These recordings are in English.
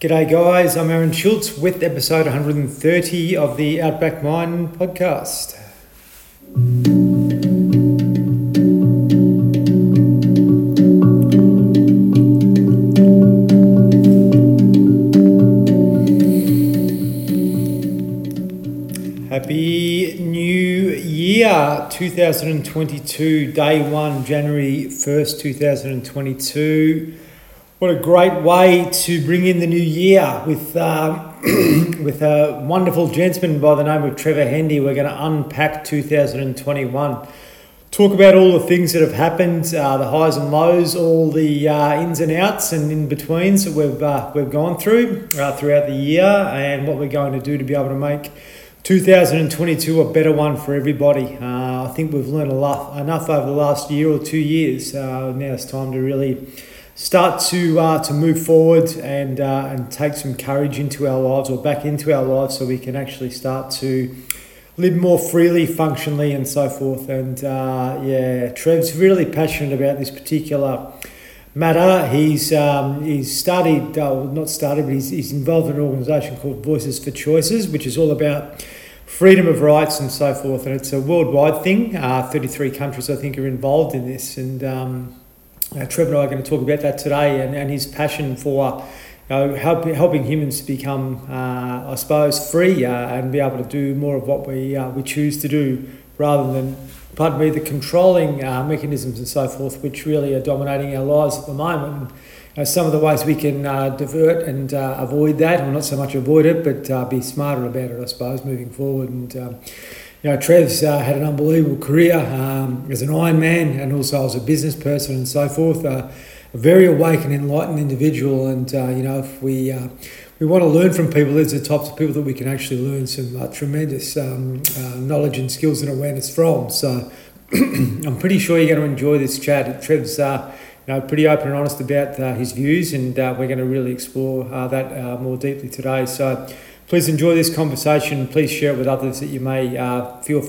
G'day, guys. I'm Aaron Schultz with episode 130 of the Outback Mind podcast. Happy New Year 2022, day one, January 1st, 2022. What a great way to bring in the new year with, um, with a wonderful gentleman by the name of Trevor Hendy. We're going to unpack 2021. Talk about all the things that have happened, uh, the highs and lows, all the uh, ins and outs and in betweens that we've, uh, we've gone through uh, throughout the year, and what we're going to do to be able to make 2022 a better one for everybody. Uh, I think we've learned a lot, enough over the last year or two years. Uh, now it's time to really start to uh, to move forward and uh, and take some courage into our lives or back into our lives so we can actually start to live more freely, functionally, and so forth. And uh, yeah, Trev's really passionate about this particular matter. He's um, he's studied, uh, not started, but he's, he's involved in an organisation called Voices for Choices, which is all about freedom of rights and so forth. And it's a worldwide thing. Uh, 33 countries, I think, are involved in this. And um, uh, Trevor and I are going to talk about that today and, and his passion for you know, help, helping humans become, uh, I suppose, free uh, and be able to do more of what we, uh, we choose to do rather than, pardon me, the controlling uh, mechanisms and so forth, which really are dominating our lives at the moment. And, some of the ways we can uh, divert and avoid that, or not so much avoid it, but be smarter about it, I suppose, moving forward. And um, you know, Trev's uh, had an unbelievable career um, as an Ironman and also as a business person and so forth. Uh, a very awake and enlightened individual, and uh, you know, if we uh, we want to learn from people, there's the types of people that we can actually learn some uh, tremendous um, uh, knowledge and skills and awareness from. So, I'm pretty sure you're going to enjoy this chat. Trev's you know, pretty open and honest about his views, and we're going to really explore that more deeply today. So. Please enjoy this conversation. Please share it with others that you may uh, feel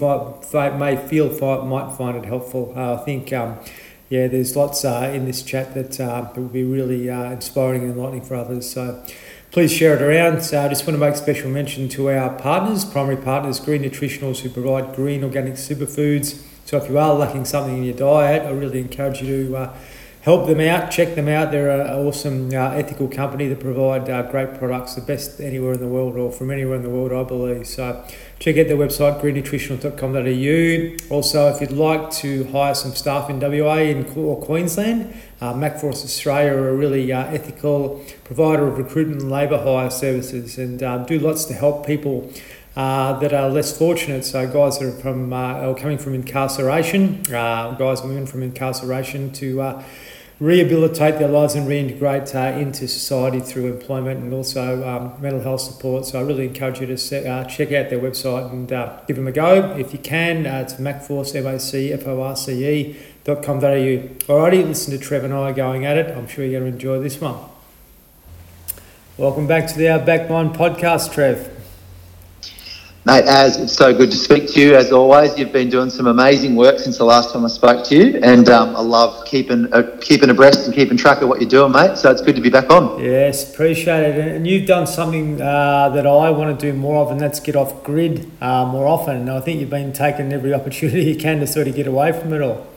may feel might find it helpful. Uh, I think um, yeah, there's lots uh, in this chat that, uh, will be really uh, inspiring and enlightening for others. So please share it around. I just want to make special mention to our partners, primary partners, Green Nutritionals, who provide green organic superfoods. So if you are lacking something in your diet, I really encourage you to uh, help them out, check them out. They're an awesome uh, ethical company that provide uh, great products, the best anywhere in the world or from anywhere in the world, I believe. So check out their website, greennutritional.com.au. Also, if you'd like to hire some staff in WA in, or Queensland, uh, MacForce Australia are a really uh, ethical provider of recruitment and labour hire services and uh, do lots to help people. Uh, that are less fortunate. So guys that are from uh, are coming from incarceration, uh, guys and women from incarceration to uh, rehabilitate their lives and reintegrate uh, into society through employment and also um, mental health support. So I really encourage you to uh, check out their website and uh, give them a go if you can. Uh, it's macforce, M-A-C-F-O-R-C-E dot com dot au. Alrighty, listen to Trevor and I going at it. I'm sure you're going to enjoy this one. Welcome back to the Outback Mind podcast, Trev. Mate, as it's so good to speak to you as always. You've been doing some amazing work since the last time I spoke to you, and um, I love keeping uh, keeping abreast and keeping track of what you're doing, mate. So it's good to be back on. Yes, appreciate it. And you've done something uh, that I want to do more of, and that's get off grid uh, more often. And I think you've been taking every opportunity you can to sort of get away from it all.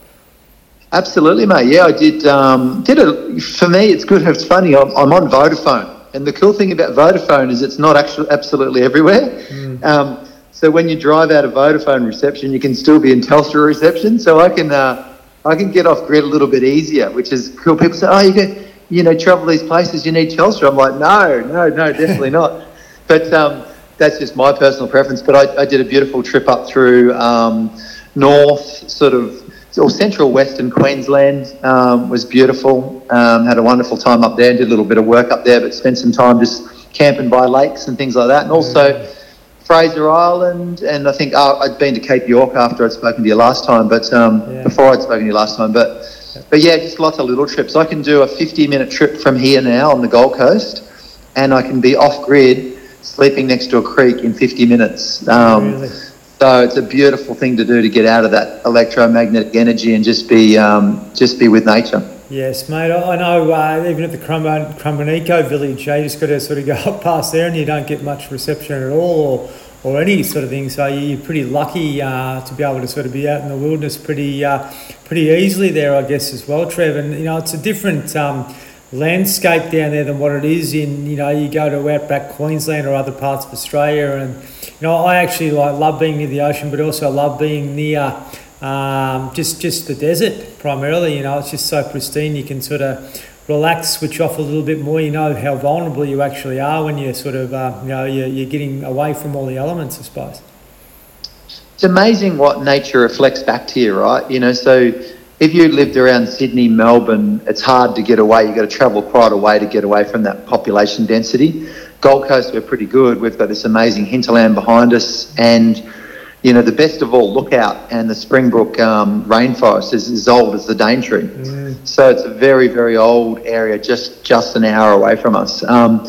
Absolutely, mate. Yeah, I did. Um, did it for me. It's good. It's funny. I'm, I'm on Vodafone and the cool thing about Vodafone is it's not actually absolutely everywhere. Mm. Um, so when you drive out of Vodafone reception, you can still be in Telstra reception. So I can uh, I can get off grid a little bit easier, which is cool. People say, "Oh, you can you know travel these places, you need Telstra." I'm like, "No, no, no, definitely not." But um, that's just my personal preference. But I, I did a beautiful trip up through um, north, sort of or central western Queensland um, was beautiful. Um, had a wonderful time up there. Did a little bit of work up there, but spent some time just camping by lakes and things like that. And also mm. Fraser Island, and I think oh, I'd been to Cape York after I'd spoken to you last time, but um, yeah. before I'd spoken to you last time. But but yeah, just lots of little trips. I can do a 50 minute trip from here now on the Gold Coast, and I can be off grid, sleeping next to a creek in 50 minutes. Um, really? So it's a beautiful thing to do to get out of that electromagnetic energy and just be um, just be with nature. Yes, mate. I know uh, even at the Currumbin, Crumbaniko village, you just got to sort of go up past there and you don't get much reception at all or, or any sort of thing. So you're pretty lucky uh, to be able to sort of be out in the wilderness pretty uh, pretty easily there, I guess, as well, Trev. And, you know, it's a different um, landscape down there than what it is in, you know, you go to outback Queensland or other parts of Australia. And, you know, I actually like love being near the ocean, but also love being near um, just just the desert primarily. You know, it's just so pristine. You can sort of relax, switch off a little bit more. You know how vulnerable you actually are when you're sort of uh, you know you're, you're getting away from all the elements. I suppose. It's amazing what nature reflects back to you, right? You know, so if you lived around Sydney, Melbourne, it's hard to get away. You've got to travel quite a way to get away from that population density. Gold Coast, we're pretty good. We've got this amazing hinterland behind us, and you know, the best of all, Lookout and the Springbrook um, rainforest is as old as the Daintree. Mm. So it's a very, very old area, just just an hour away from us. Um,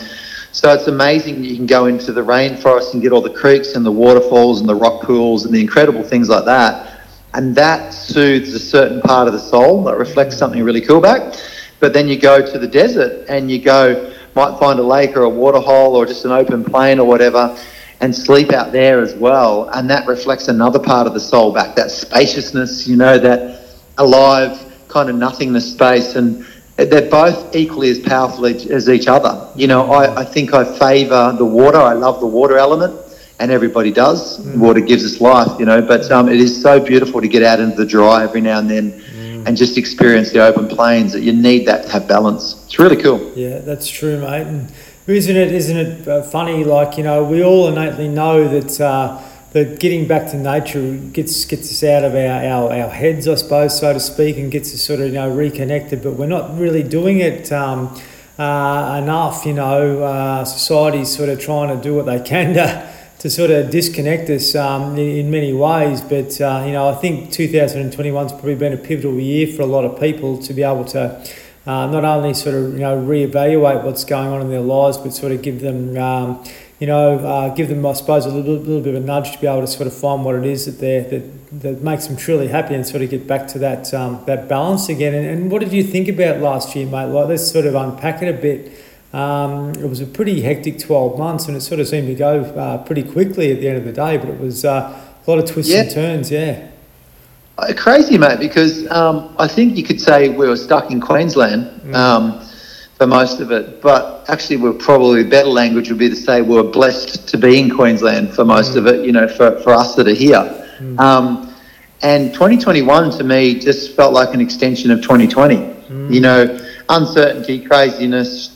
so it's amazing you can go into the rainforest and get all the creeks and the waterfalls and the rock pools and the incredible things like that. And that soothes a certain part of the soul that reflects something really cool back. But then you go to the desert and you go, might find a lake or a waterhole or just an open plain or whatever and sleep out there as well. And that reflects another part of the soul back, that spaciousness, you know, that alive kind of nothingness space. And they're both equally as powerful as each other. You know, I, I think I favour the water. I love the water element, and everybody does. Mm. Water gives us life, you know, but um, it is so beautiful to get out into the dry every now and then. Mm. And just experience the open plains. That you need that to have balance. It's really cool. Yeah, that's true, mate. And isn't it? Isn't it uh, funny? Like you know, we all innately know that uh, that getting back to nature gets gets us out of our, our, our heads, I suppose, so to speak, and gets us sort of you know reconnected. But we're not really doing it. Um, uh, enough, you know, uh, society's sort of trying to do what they can to, to sort of disconnect us um, in, many ways. But, uh, you know, I think 2021's probably been a pivotal year for a lot of people to be able to uh, not only sort of you know reevaluate what's going on in their lives, but sort of give them um, you know uh, give them I suppose a little, little bit of a nudge to be able to sort of find what it is that they that that makes them truly happy and sort of get back to that um, that balance again. And, and what did you think about last year, mate? Like let's sort of unpack it a bit. Um, it was a pretty hectic 12 months and it sort of seemed to go uh, pretty quickly at the end of the day, but it was uh, a lot of twists yeah. and turns, yeah. Uh, crazy, mate, because um, I think you could say we were stuck in Queensland mm. um, for most of it, but actually, we're probably better language would be to say we are blessed to be in Queensland for most mm. of it, you know, for, for us that are here. Mm. Um, and 2021 to me just felt like an extension of 2020. Mm. You know, uncertainty, craziness,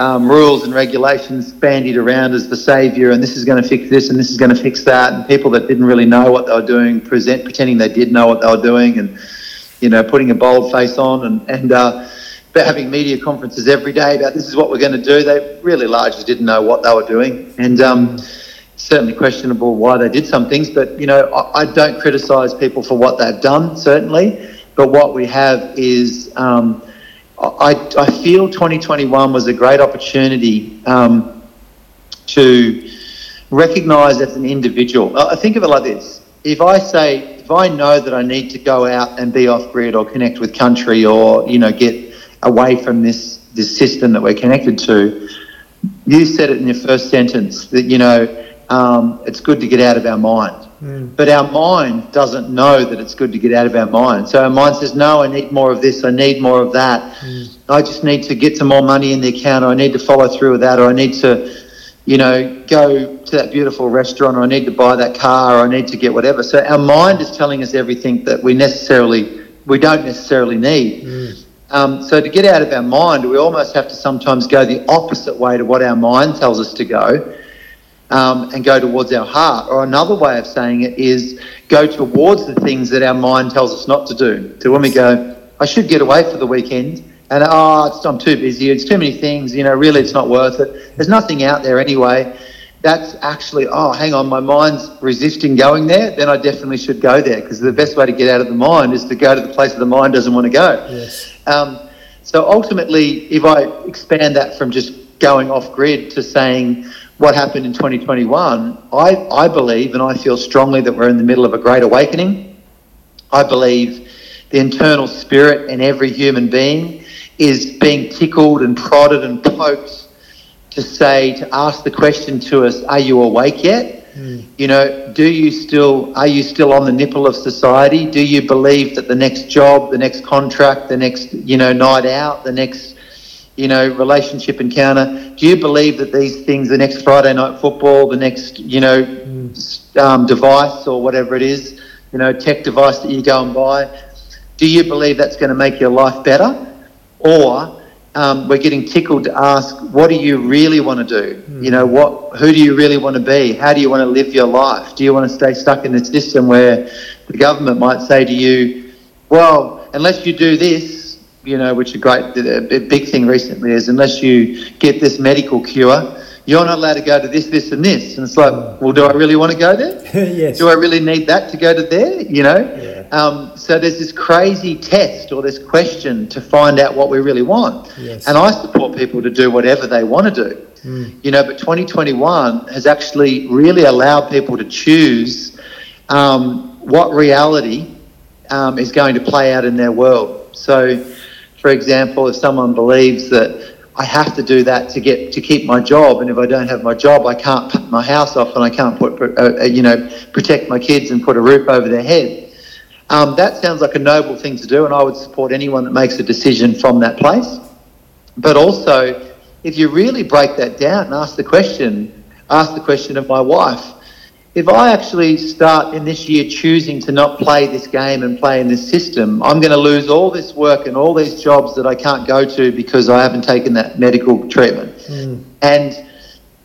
um, rules and regulations bandied around as the saviour, and this is going to fix this and this is going to fix that, and people that didn't really know what they were doing present pretending they did know what they were doing, and you know putting a bold face on, and and uh, having media conferences every day about this is what we're going to do. They really largely didn't know what they were doing, and. Um, certainly questionable why they did some things, but you know I, I don't criticise people for what they've done certainly, but what we have is um, I, I feel 2021 was a great opportunity um, to recognise as an individual. I think of it like this: if I say, if I know that I need to go out and be off grid or connect with country or you know get away from this this system that we're connected to, you said it in your first sentence that you know um, it's good to get out of our mind. Mm. But our mind doesn't know that it's good to get out of our mind. So our mind says, no, I need more of this, I need more of that. Mm. I just need to get some more money in the account, or I need to follow through with that, or I need to, you know, go to that beautiful restaurant, or I need to buy that car, or I need to get whatever. So our mind is telling us everything that we necessarily, we don't necessarily need. Mm. Um, so to get out of our mind, we almost have to sometimes go the opposite way to what our mind tells us to go um, and go towards our heart. Or another way of saying it is go towards the things that our mind tells us not to do. So when we go, I should get away for the weekend, and oh, I'm too busy, it's too many things, you know, really it's not worth it. There's nothing out there anyway. That's actually, oh, hang on, my mind's resisting going there, then I definitely should go there because the best way to get out of the mind is to go to the place that the mind doesn't want to go. Yes. Um, so ultimately, if I expand that from just going off grid to saying, what happened in 2021, I, I believe and I feel strongly that we're in the middle of a great awakening. I believe the internal spirit in every human being is being tickled and prodded and poked to say, to ask the question to us, are you awake yet? Mm. You know, do you still, are you still on the nipple of society? Do you believe that the next job, the next contract, the next, you know, night out, the next, you know, relationship encounter, do you believe that these things, the next Friday night football, the next, you know, mm. um, device or whatever it is, you know, tech device that you go and buy, do you believe that's going to make your life better? Or um, we're getting tickled to ask, what do you really want to do? Mm. You know, what, who do you really want to be? How do you want to live your life? Do you want to stay stuck in the system where the government might say to you, well, unless you do this, you know, which a great, a big thing recently is unless you get this medical cure, you're not allowed to go to this, this, and this. And it's like, hmm. well, do I really want to go there? yes. Do I really need that to go to there? You know? Yeah. Um, so there's this crazy test or this question to find out what we really want. Yes. And I support people to do whatever they want to do. Mm. You know, but 2021 has actually really allowed people to choose um, what reality um, is going to play out in their world. So, for example, if someone believes that I have to do that to get to keep my job, and if I don't have my job, I can't put my house off, and I can't put, uh, uh, you know, protect my kids and put a roof over their head um, that sounds like a noble thing to do, and I would support anyone that makes a decision from that place. But also, if you really break that down and ask the question, ask the question of my wife, if I actually start in this year choosing to not play this game and play in this system, I'm going to lose all this work and all these jobs that I can't go to because I haven't taken that medical treatment. Mm. And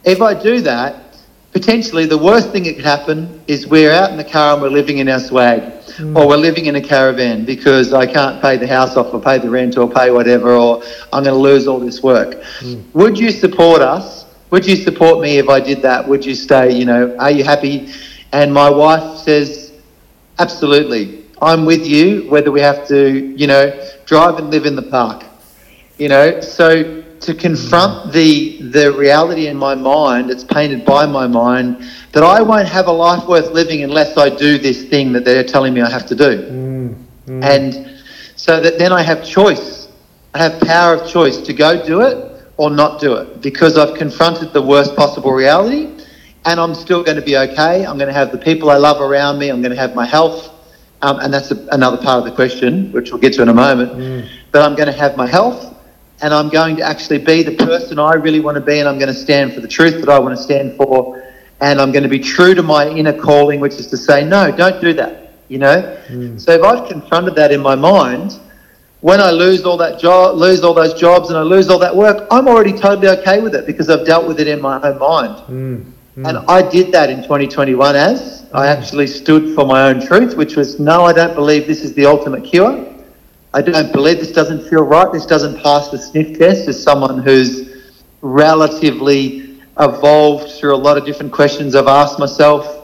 if I do that, potentially the worst thing that could happen is we're out in the car and we're living in our swag mm. or we're living in a caravan because I can't pay the house off or pay the rent or pay whatever, or I'm going to lose all this work. Mm. Would you support us? Would you support me if I did that? Would you stay? You know, are you happy? And my wife says, absolutely. I'm with you, whether we have to, you know, drive and live in the park. You know, so to confront the the reality in my mind, it's painted by my mind that I won't have a life worth living unless I do this thing that they're telling me I have to do. Mm, mm. And so that then I have choice. I have power of choice to go do it or not do it because I've confronted the worst possible reality and I'm still going to be okay. I'm going to have the people I love around me. I'm going to have my health. Um, and that's a, another part of the question, which we'll get to in a moment. Mm. But I'm going to have my health and I'm going to actually be the person I really want to be, and I'm going to stand for the truth that I want to stand for, and I'm going to be true to my inner calling, which is to say, no, don't do that. You know. Mm. So if I've confronted that in my mind, when I lose all that job, lose all those jobs, and I lose all that work, I'm already totally okay with it because I've dealt with it in my own mind. Mm. Mm. And I did that in 2021 as I hmm. actually stood for my own truth, which was no, I don't believe this is the ultimate cure. I don't believe this doesn't feel right. This doesn't pass the sniff test as someone who's relatively evolved through a lot of different questions I've asked myself.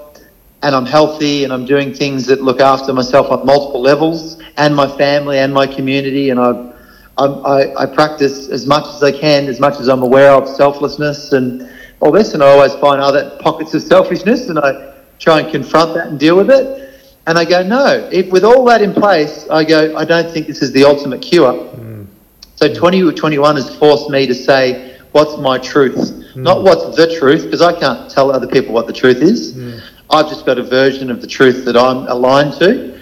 And I'm healthy and I'm doing things that look after myself on multiple levels and my family and my community. And I, I, I practice as much as I can, as much as I'm aware of selflessness and all this. And I always find other pockets of selfishness and I try and confront that and deal with it. And I go, no, if with all that in place, I go, I don't think this is the ultimate cure. Mm. So 2021 has forced me to say, what's my truth? Mm. Not what's the truth, because I can't tell other people what the truth is. Mm. I've just got a version of the truth that I'm aligned to.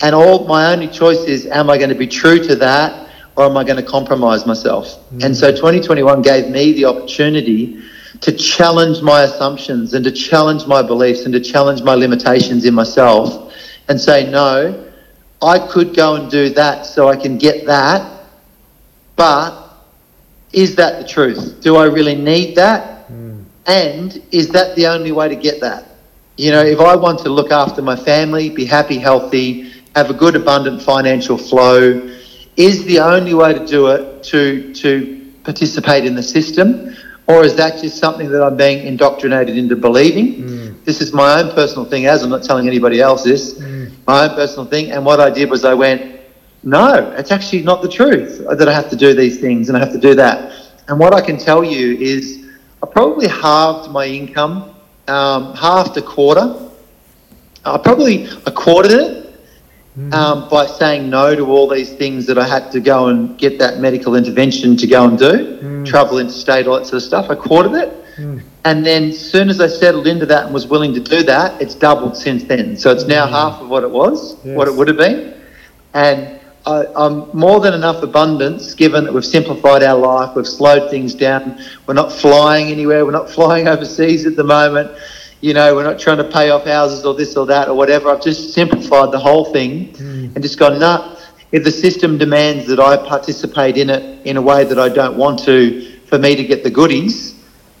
And all my only choice is, am I going to be true to that or am I going to compromise myself? Mm. And so 2021 gave me the opportunity to challenge my assumptions and to challenge my beliefs and to challenge my limitations in myself and say, no, I could go and do that so I can get that, but is that the truth? Do I really need that? Mm. And is that the only way to get that? You know, if I want to look after my family, be happy, healthy, have a good, abundant financial flow, is the only way to do it to, to participate in the system? Or is that just something that I'm being indoctrinated into believing? Mm. This is my own personal thing, as I'm not telling anybody else this, mm. my own personal thing. And what I did was I went, no, it's actually not the truth that I have to do these things and I have to do that. And what I can tell you is I probably halved my income, um, halved uh, a quarter. I probably a quartered it. Hmm. um, by saying no to all these things that I had to go and get that medical intervention to go and do, hmm. travel interstate, all that sort of stuff. I quartered it. Hmm. And then as soon as I settled into that and was willing to do that, it's doubled since then. So it's now half of what it was, what it would have been. And I, I'm more than enough abundance given that we've simplified our life, we've slowed things down. We're not flying anywhere, we're not flying overseas at the moment. You know, we're not trying to pay off houses or this or that or whatever. I've just simplified the whole thing and just gone, nah, if the system demands that I participate in it in a way that I don't want to for me to get the goodies,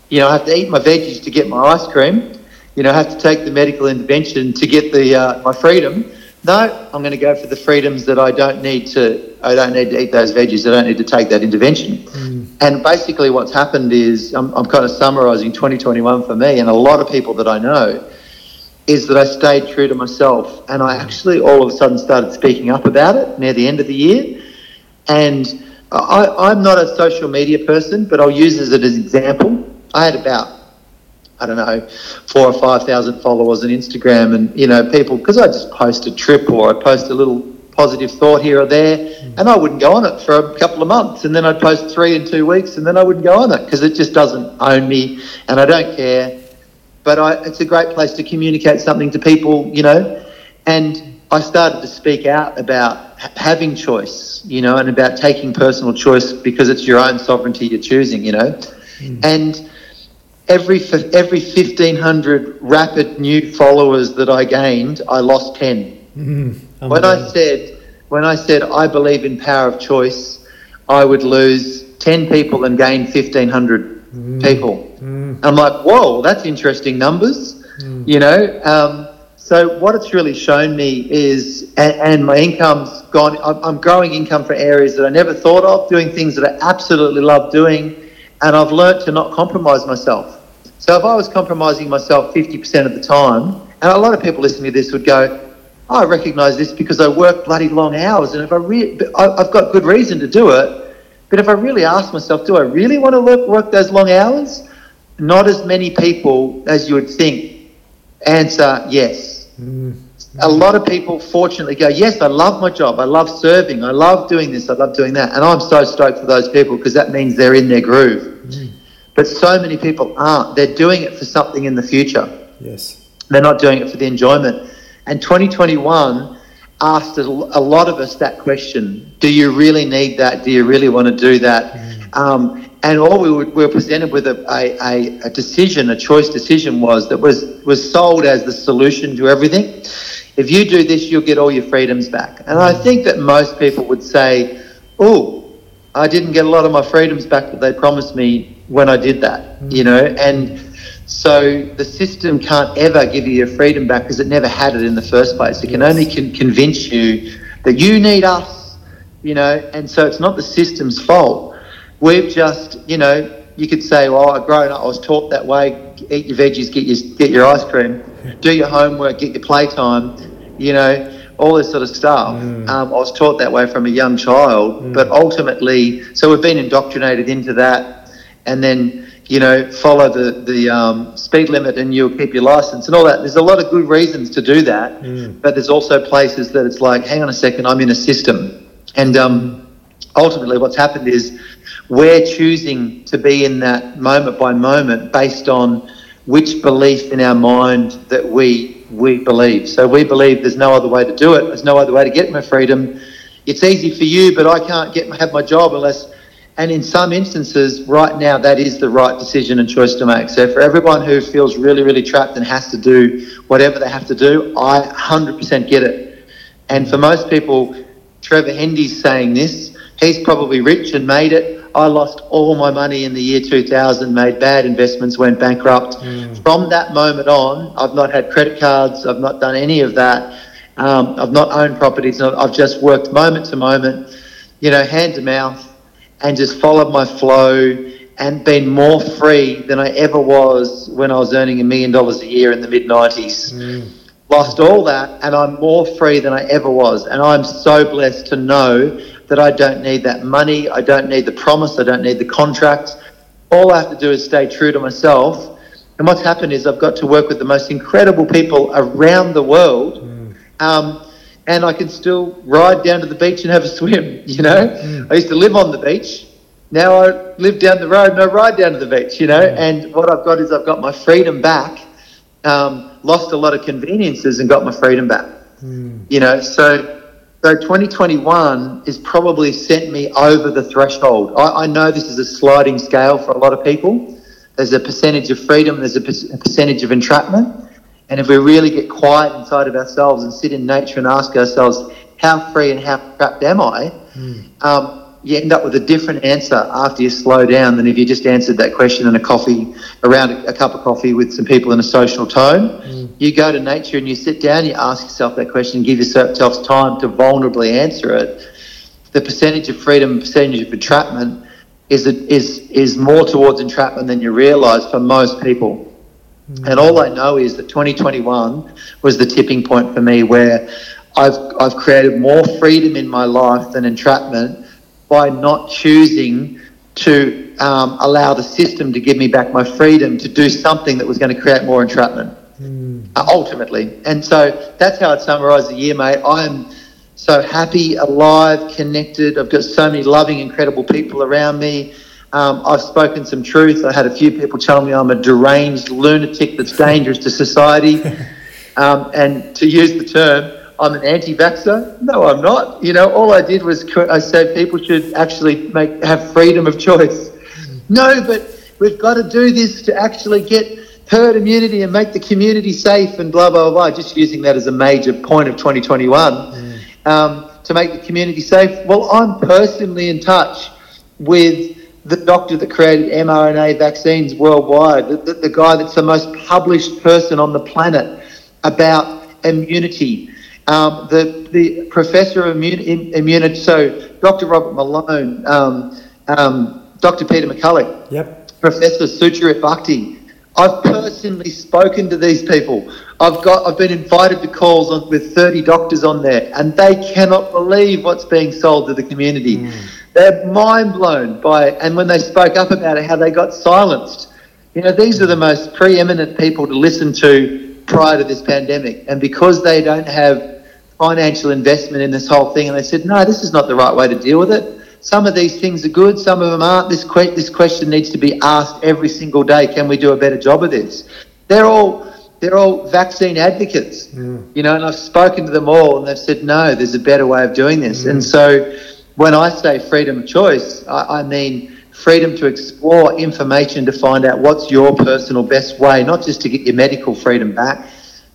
you know, I have to eat my veggies to get my ice cream. You know, I have to take the medical intervention to get the uh, my freedom. No, I'm going to go for the freedoms that I don't need to. I don't need to eat those veggies. I don't need to take that intervention. Mm. And basically, what's happened is I'm, I'm kind of summarising 2021 for me and a lot of people that I know is that I stayed true to myself and I actually all of a sudden started speaking up about it near the end of the year. And I, I'm not a social media person, but I'll use it as an example. I had about, I don't know, four or 5,000 followers on Instagram and, you know, people, because I just post a trip or I post a little positive thought here or there hmm. and I wouldn't go on it for a couple of months and then I'd post three in two weeks and then I wouldn't go on it because it just doesn't own me and I don't care but I, it's a great place to communicate something to people, you know. And I started to speak out about having choice, you know, and about taking personal choice because it's your own sovereignty you're choosing, you know. Hmm. And every every fifteen hundred rapid new followers that I gained, I lost ten. Mm-hmm. When I said when I said I believe in power of choice, I would lose ten people and gain fifteen hundred mm. people. Mm. I'm like, whoa, that's interesting numbers, mm. you know. Um, so what it's really shown me is, and, and my income's gone. I'm, I'm growing income for areas that I never thought of, doing things that I absolutely love doing, and I've learnt to not compromise myself. So if I was compromising myself 50% of the time, and a lot of people listening to this would go, "Oh, I recognise this because I work bloody long hours, and if I re- I've got good reason to do it, but if I really ask myself, do I really want to work, work those long hours? Not as many people as you would think answer yes. Mm. A lot of people, fortunately, go, Yes, I love my job. I love serving. I love doing this. I love doing that. And I'm so stoked for those people because that means they're in their groove. Mm. But so many people aren't. They're doing it for something in the future. Yes. They're not doing it for the enjoyment. And 2021 asked a lot of us that question Do you really need that? Do you really want to do that? Um, and all we were, we were presented with a, a, a, a decision, a choice decision was that was, was sold as the solution to everything. If you do this, you'll get all your freedoms back. And I think that most people would say, Oh, I didn't get a lot of my freedoms back that they promised me when I did that, mm. you know, and so the system can't ever give you your freedom back because it never had it in the first place. It can only con- convince you that you need us, you know, and so it's not the system's fault. We've just, you know, you could say, well, I've grown up, I was taught that way, eat your veggies, get your, get your ice cream, do your homework, get your playtime, you know, all this sort of stuff. Um, I was taught that way from a young child, but ultimately, so we've been indoctrinated into that, and then you know follow the the um, speed limit and you'll keep your license and all that. There's a lot of good reasons to do that, but there's also places that it's like, hang on a second, I'm in a system, and um, ultimately, what's happened is we're choosing to be in that moment by moment based on which belief in our mind that we we believe. So we believe there's no other way to do it. There's no other way to get my freedom. It's easy for you, but I can't get have my job unless. And in some instances, right now, that is the right decision and choice to make. So for everyone who feels really, really trapped and has to do whatever they have to do, I 100% get it. And for most people, Trevor Hendy's saying this. He's probably rich and made it. I lost all my money in the year 2000, made bad investments, went bankrupt. From that moment on, I've not had credit cards, I've not done any of that. Um, I've not owned properties, I've just worked moment to moment, you know, hand to mouth, and just followed my flow and been more free than I ever was when I was earning a million dollars a year in the mid 90s lost all that and I'm more free than I ever was. And I'm so blessed to know that I don't need that money, I don't need the promise, I don't need the contracts. All I have to do is stay true to myself. And what's happened is I've got to work with the most incredible people around the world. Um, and I can still ride down to the beach and have a swim. You know, I used to live on the beach. Now I live down the road and I ride down to the beach. You know, and what I've got is I've got my freedom back. Um, lost a lot of conveniences and got my freedom back. You know, so so 2021 has probably sent me over the threshold. I, I know this is a sliding scale for a lot of people. There's a percentage of freedom, there's a, per- a percentage of entrapment. And if we really get quiet inside of ourselves and sit in nature and ask ourselves, how free and how trapped am I? Um, you end up with a different answer after you slow down than if you just answered that question in a coffee, around a, a cup of coffee with some people in a social tone. You go to nature and you sit down, you ask yourself that question, give yourself time to vulnerably answer it. The percentage of freedom, percentage of entrapment is, is, is more towards entrapment than you realise for most people. And all I know is that 2021 was the tipping point for me where I've, I've created more freedom in my life than entrapment by not choosing to um, allow the system to give me back my freedom to do something that was going to create more entrapment, uh, ultimately. And so that's how I'd summarise the year, mate. I am so happy, alive, connected. I've got so many loving, incredible people around me. Um, I've spoken some truth. I had a few people tell me I'm a deranged lunatic that's dangerous to society. Um, and to use the term, I'm an anti-vaxxer. No, I'm not. You know, all I did was I said people should actually make have freedom of choice. No, but we've got to do this to actually get herd immunity and make the community safe and blah blah blah. Just using that as a major point of 2021 um, to make the community safe. Well, I'm personally in touch with the doctor that created mRNA vaccines worldwide, the, the, the guy that's the most published person on the planet about immunity. Um, the, the professor of immun- immunity, so Dr. Robert Malone, um, um, Dr. Peter McCullough, Yep. Professor Sucharit Bhakdi. I've personally spoken to these people. I've got I've been invited to calls on, with 30 doctors on there, and they cannot believe what's being sold to the community. Mm. They're mind blown by and when they spoke up about it, how they got silenced. You know, these are the most preeminent people to listen to prior to this pandemic, and because they don't have financial investment in this whole thing, and they said, no, this is not the right way to deal with it. Some of these things are good, some of them aren't. This, que- this question needs to be asked every single day. Can we do a better job of this? They're all they're all vaccine advocates, you know, and I've spoken to them all, and they've said no. There's a better way of doing this. And mm. so, when I say freedom of choice, I, I mean freedom to explore information to find out what's your personal best way, not just to get your medical freedom back,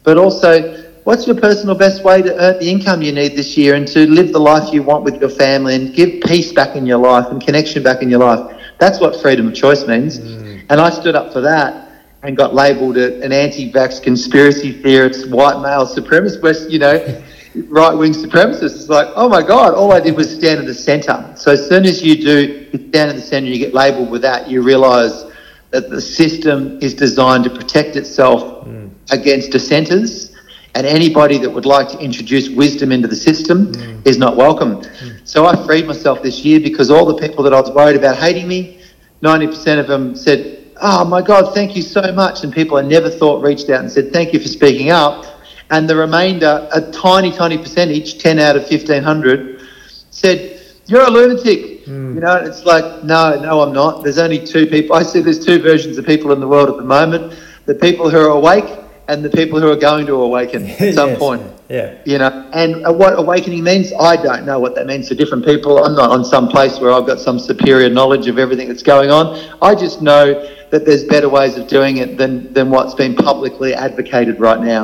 but also what's your personal best way to earn the income you need this year and to live the life you want with your family and give peace back in your life and connection back in your life. That's what freedom of choice means. Mm. And I stood up for that and got labelled an anti-vax conspiracy theorist, white male supremacist, you know, right-wing supremacist. It's like, oh my God, all I did was stand in the centre. So as soon as you do, stand in the centre, you get labelled with that, you realise that the system is designed to protect itself mm. against dissenters. And anybody that would like to introduce wisdom into the system mm. is not welcome. Mm. So I freed myself this year because all the people that I was worried about hating me, 90% of them said, Oh my God, thank you so much. And people I never thought reached out and said, Thank you for speaking up. And the remainder, a tiny, tiny percentage, 10 out of 1,500, said, You're a lunatic. Mm. You know, it's like, No, no, I'm not. There's only two people. I see there's two versions of people in the world at the moment the people who are awake and the people who are going to awaken at some Yes. point Yeah. you know. And uh, what awakening means i don't know what that means to different people. I'm not on some place where i've got some superior knowledge of everything that's going on. I just know that there's better ways of doing it than than what's been publicly advocated right now.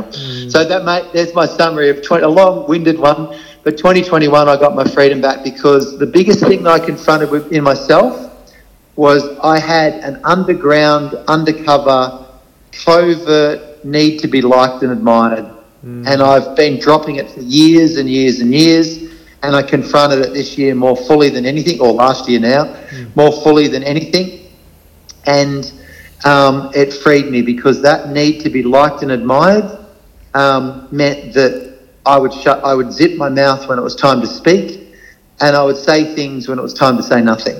So that mate there's my summary of 20, a long-winded one but 2021 i got my freedom back because the biggest thing that i confronted with, in myself was i had an underground undercover covert need to be liked and admired. And I've been dropping it for years and years and years. And I confronted it this year more fully than anything, or last year now, more fully than anything. And um, it freed me because that need to be liked and admired um, meant that I would shut, I would zip my mouth when it was time to speak, and I would say things when it was time to say nothing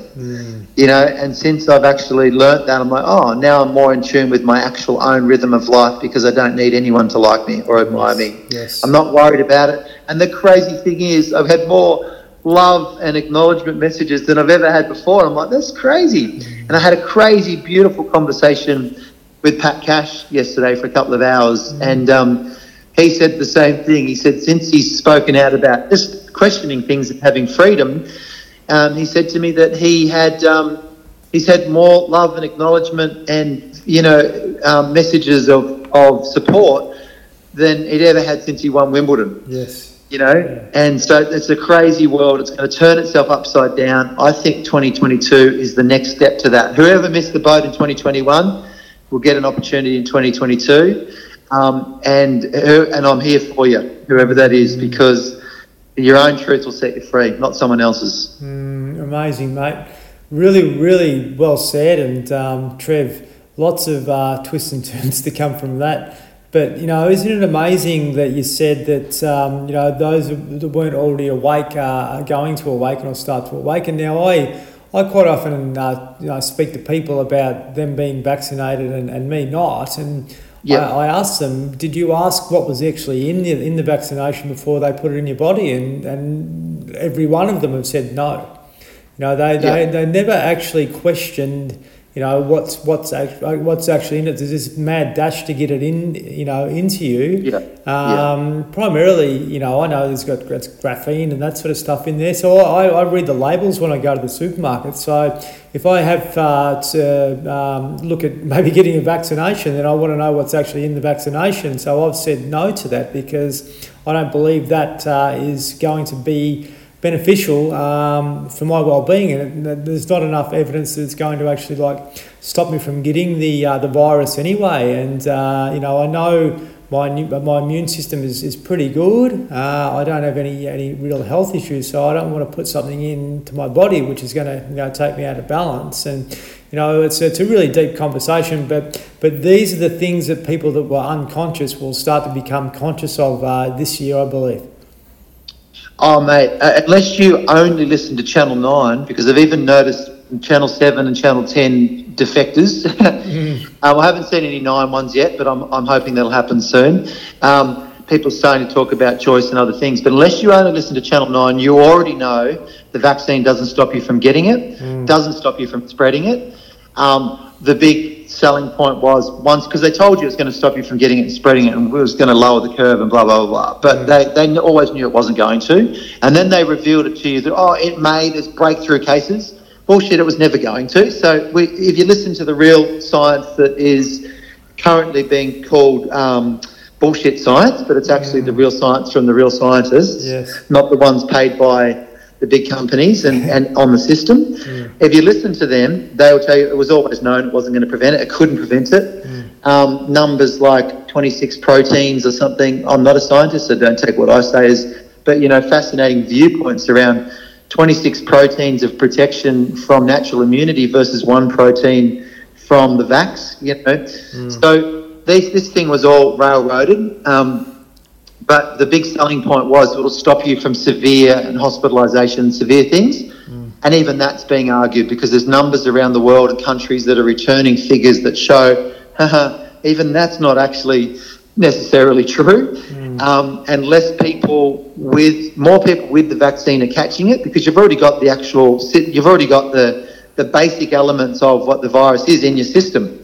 you know and since i've actually learnt that i'm like oh now i'm more in tune with my actual own rhythm of life because i don't need anyone to like me or admire me Yes. i'm not worried about it And the crazy thing is, I've had more love and acknowledgement messages than I've ever had before. I'm like, that's crazy. And I had a crazy, beautiful conversation with Pat Cash yesterday for a couple of hours, mm. and um, he said the same thing. He said since he's spoken out about just questioning things and having freedom, um, he said to me that he had um, he's had more love and acknowledgement and you know um, messages of, of support than he'd ever had since he won Wimbledon. Yes. You know, yeah. and so it's a crazy world. It's going to turn itself upside down. I think 2022 is the next step to that. Whoever missed the boat in 2021 will get an opportunity in 2022. Um, and and I'm here for you, whoever that is, because your own truth will set you free, not someone else's. Mm, amazing, mate. Really, really well said. And um, Trev, lots of uh, twists and turns to come from that. But you know, isn't it amazing that you said that um, you know those that weren't already awake are going to awaken or start to awaken? Now, I I quite often uh, you know, speak to people about them being vaccinated and, and me not, and I, I asked them, did you ask what was actually in the in the vaccination before they put it in your body? And and every one of them have said no. You know, they, they, they never actually questioned you know what's what's actually what's actually in it. There's this mad dash to get it in, you know, into you. Yeah. Um, yeah. Primarily, you know, I know there's got graphene and that sort of stuff in there. So I, I read the labels when I go to the supermarket. So if I have uh, to um, look at maybe getting a vaccination, then I want to know what's actually in the vaccination. So I've said no to that because I don't believe that uh, is going to be beneficial um, for my well-being and there's not enough evidence that it's going to actually like stop me from getting the uh, the virus anyway. And uh, you know I know my my immune system is, is pretty good. Uh, I don't have any any real health issues so I don't want to put something into my body which is going to you know take me out of balance. And you know it's it's a really deep conversation but but these are the things that people that were unconscious will start to become conscious of uh, this year I believe Oh, mate, uh, unless you only listen to Channel 9, because I've even noticed Channel 7 and Channel 10 defectors. mm. um, I haven't seen any 9 ones yet, but I'm, I'm hoping that'll happen soon. Um, people starting to talk about choice and other things. But unless you only listen to Channel 9, you already know the vaccine doesn't stop you from getting it, mm. doesn't stop you from spreading it. Um, the big selling point was once because they told you it's going to stop you from getting it and spreading it and it was going to lower the curve and blah blah blah. blah. But mm. they, they always knew it wasn't going to, and then they revealed it to you that oh it may there's breakthrough cases. Bullshit, it was never going to. So we, if you listen to the real science that is currently being called um, bullshit science, but it's actually the real science from the real scientists, yes. not the ones paid by the big companies and, and on the system. Mm. If you listen to them, they will tell you it was always known it wasn't going to prevent it, it couldn't prevent it. Mm. Um, numbers like 26 proteins or something, I'm not a scientist, so don't take what I say as, but you know, fascinating viewpoints around 26 proteins of protection from natural immunity versus one protein from the vax, you know. Mm. So this, this thing was all railroaded. Um, but the big selling point was it'll stop you from severe and hospitalisation, severe things. Mm. And even that's being argued because there's numbers around the world and countries that are returning figures that show, even that's not actually necessarily true. Mm. Um, and less people with, more people with the vaccine are catching it because you've already got the actual, you've already got the, the basic elements of what the virus is in your system.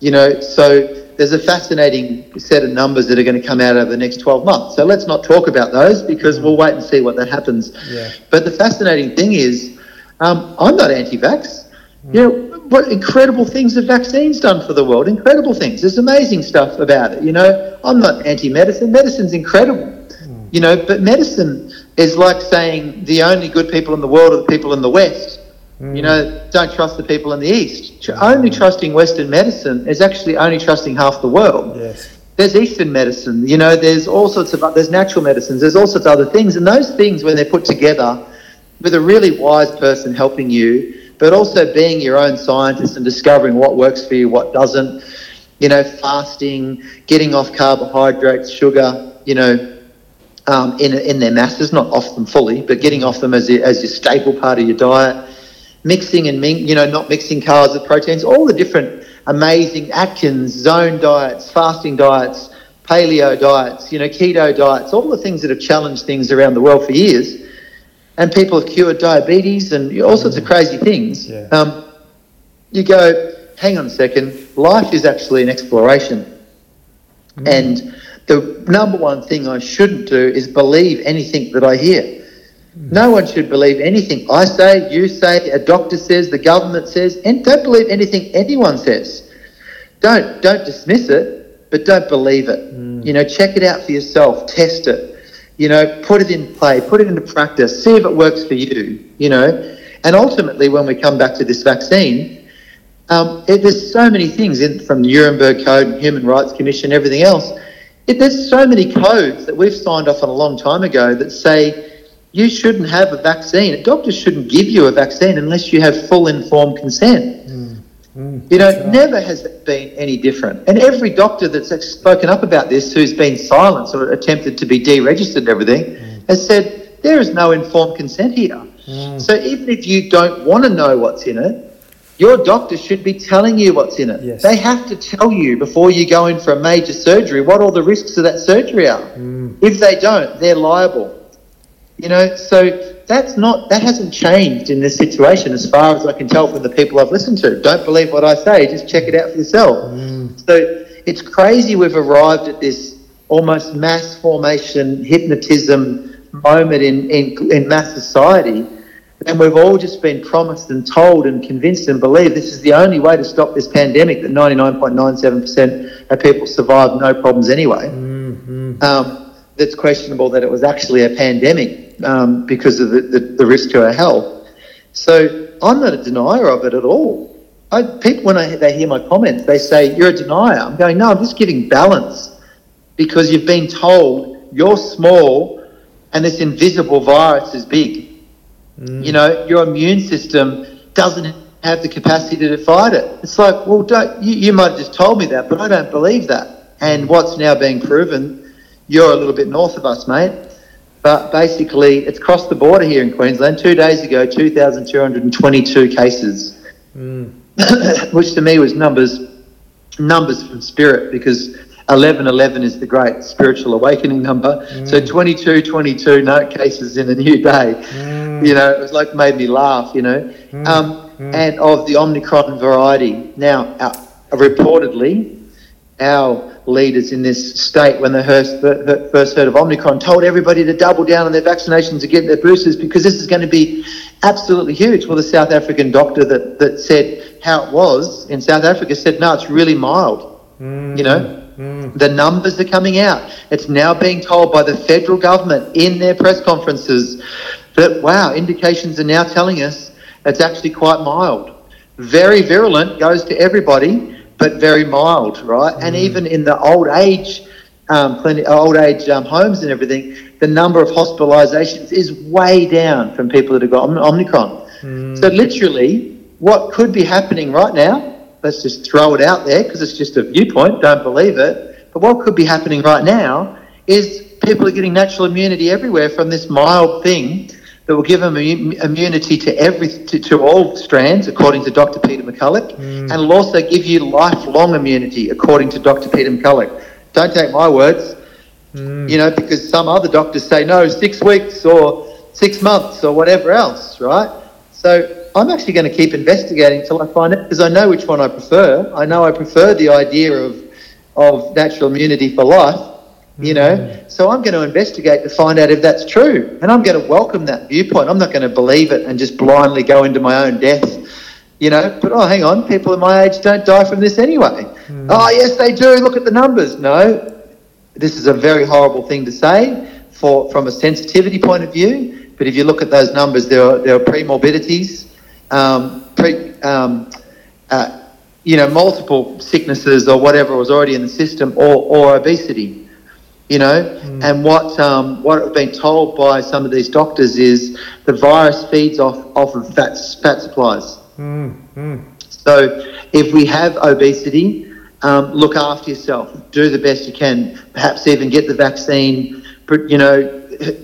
You know, so there's a fascinating set of numbers that are going to come out over the next 12 months. So let's not talk about those because we'll wait and see what that happens. Yeah. But the fascinating thing is, um, I'm not anti-vax. Mm. You know, what incredible things the vaccine's done for the world. Incredible things. There's amazing stuff about it. You know, I'm not anti-medicine. Medicine's incredible. Mm. You know, but medicine is like saying the only good people in the world are the people in the West. Mm. You know, don't trust the people in the East. Only trusting Western medicine is actually only trusting half the world. Yes. There's Eastern medicine, you know, there's all sorts of, there's natural medicines, there's all sorts of other things. And those things, when they're put together with a really wise person helping you, but also being your own scientist and discovering what works for you, what doesn't, you know, fasting, getting off carbohydrates, sugar, you know, um, in, in their masses, not off them fully, but getting off them as, your, as your staple part of your diet mixing and you know not mixing carbs with proteins, all the different amazing Atkins zone diets, fasting diets, paleo diets, you know, keto diets, all the things that have challenged things around the world for years. And people have cured diabetes and all sorts of crazy things. Yeah. Um, you go, hang on a second, life is actually an exploration. And the number one thing I shouldn't do is believe anything that I hear. No one should believe anything I say, you say, a doctor says, the government says, and don't believe anything anyone says. Don't don't dismiss it, but don't believe it. You know, check it out for yourself, test it. You know, put it in play, put it into practice, see if it works for you. You know, and ultimately, when we come back to this vaccine, um, it, there's so many things in, from the Nuremberg Code, and Human Rights Commission, everything else. It, there's so many codes that we've signed off on a long time ago that say you shouldn't have a vaccine. Doctors shouldn't give you a vaccine unless you have full informed consent. Mm. Mm. You know, right. never has it been any different. And every doctor that's spoken up about this who's been silenced or attempted to be deregistered and everything mm. has said there is no informed consent here. So even if you don't want to know what's in it, your doctor should be telling you what's in it. Yes. They have to tell you before you go in for a major surgery what all the risks of that surgery are. If they don't, they're liable. You know, so that's not that hasn't changed in this situation as far as I can tell from the people I've listened to. Don't believe what I say, just check it out for yourself. So it's crazy we've arrived at this almost mass formation hypnotism moment in, in, in mass society. And we've all just been promised and told and convinced and believe this is the only way to stop this pandemic that 99.97% of people survive no problems anyway. Um, that's questionable that it was actually a pandemic um, because of the, the, the risk to our health. So I'm not a denier of it at all. I, people, when I, they hear my comments, they say, You're a denier. I'm going, No, I'm just giving balance because you've been told you're small and this invisible virus is big. You know, your immune system doesn't have the capacity to fight it. It's like, well, don't, you, you might have just told me that, but I don't believe that. And what's now being proven, you're a little bit north of us, mate. But basically, it's crossed the border here in Queensland. Two days ago, 2,222 cases, hmm. which to me was numbers numbers from spirit because 1111 is the great spiritual awakening number. Hmm. So 22, 22 no cases in a new day. Hmm. You know, it was like made me laugh, you know. Um, and of the Omicron variety. Now, uh, reportedly, our leaders in this state, when they first, first heard of Omicron, told everybody to double down on their vaccinations and get their boosters because this is going to be absolutely huge. Well, the South African doctor that, that said how it was in South Africa said, no, it's really mild. Mm-hmm. You know, mm-hmm. the numbers are coming out. It's now being told by the federal government in their press conferences that, wow, indications are now telling us it's actually quite mild. Very virulent, goes to everybody, but very mild, right? And even in the old age, um, clinic, old age um, homes and everything, the number of hospitalizations is way down from people that have got Om- Omicron. So literally, what could be happening right now, let's just throw it out there because it's just a viewpoint, don't believe it, but what could be happening right now is people are getting natural immunity everywhere from this mild thing that will give them immunity to every to, to all strands, according to Dr. Peter McCullough, mm. and will also give you lifelong immunity, according to Dr. Peter McCullough. Don't take my words, mm. you know, because some other doctors say no, six weeks or six months or whatever else, right? So I'm actually going to keep investigating until I find it because I know which one I prefer. I know I prefer the idea of of natural immunity for life, you know. So I'm going to investigate to find out if that's true, and I'm going to welcome that viewpoint. I'm not going to believe it and just blindly go into my own death, you know. But oh, hang on, people of my age don't die from this anyway. Oh, yes, they do. Look at the numbers. No, this is a very horrible thing to say for from a sensitivity point of view. But if you look at those numbers, there are there are premorbidities, um, pre, um, uh, you know, multiple sicknesses or whatever was already in the system, or, or obesity. You know, and what um, what I've been told by some of these doctors is the virus feeds off off of fat fat supplies. So if we have obesity, um, look after yourself. Do the best you can. Perhaps even get the vaccine. You know,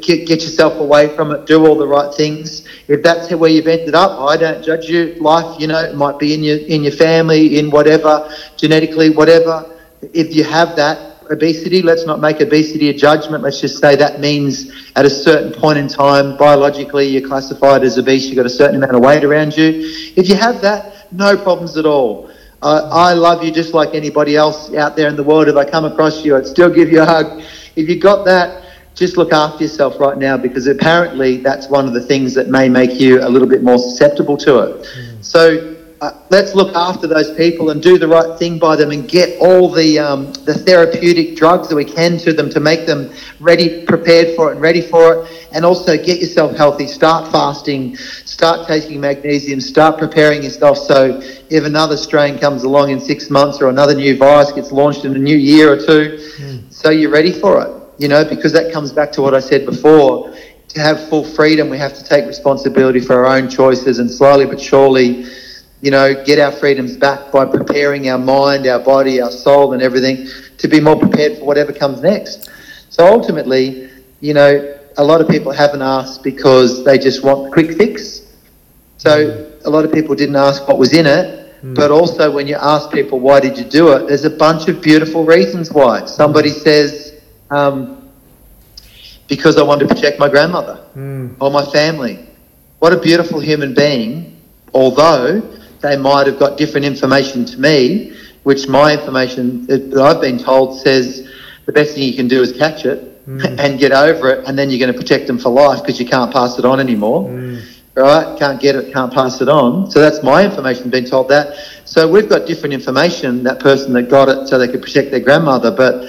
get, get yourself away from it. Do all the right things. If that's where you've ended up, I don't judge you. Life, you know, it might be in your in your family, in whatever, genetically, whatever. If you have that, obesity. Let's not make obesity a judgment. Let's just say that means at a certain point in time, biologically, you're classified as obese. You've got a certain amount of weight around you. If you have that, no problems at all. Uh, I love you just like anybody else out there in the world. If I come across you, I'd still give you a hug. If you've got that, just look after yourself right now because apparently that's one of the things that may make you a little bit more susceptible to it. Mm. So uh, let's look after those people and do the right thing by them and get all the um, the therapeutic drugs that we can to them to make them ready, prepared for it, and ready for it. And also get yourself healthy. Start fasting. Start taking magnesium. Start preparing yourself so if another strain comes along in six months or another new virus gets launched in a new year or two, mm. so you're ready for it you know, because that comes back to what I said before. To have full freedom, we have to take responsibility for our own choices and slowly but surely, you know, get our freedoms back by preparing our mind, our body, our soul, and everything to be more prepared for whatever comes next. So ultimately, you know, a lot of people haven't asked because they just want the quick fix. So a lot of people didn't ask what was in it, mm. but also when you ask people why did you do it, there's a bunch of beautiful reasons why. Somebody says um, because I wanted to protect my grandmother mm. or my family. What a beautiful human being, although they might have got different information to me, which my information that I've been told says the best thing you can do is catch it mm. and get over it, and then you're going to protect them for life because you can't pass it on anymore. Mm. Right? Can't get it, can't pass it on. So that's my information, being told that. So we've got different information, that person that got it so they could protect their grandmother, but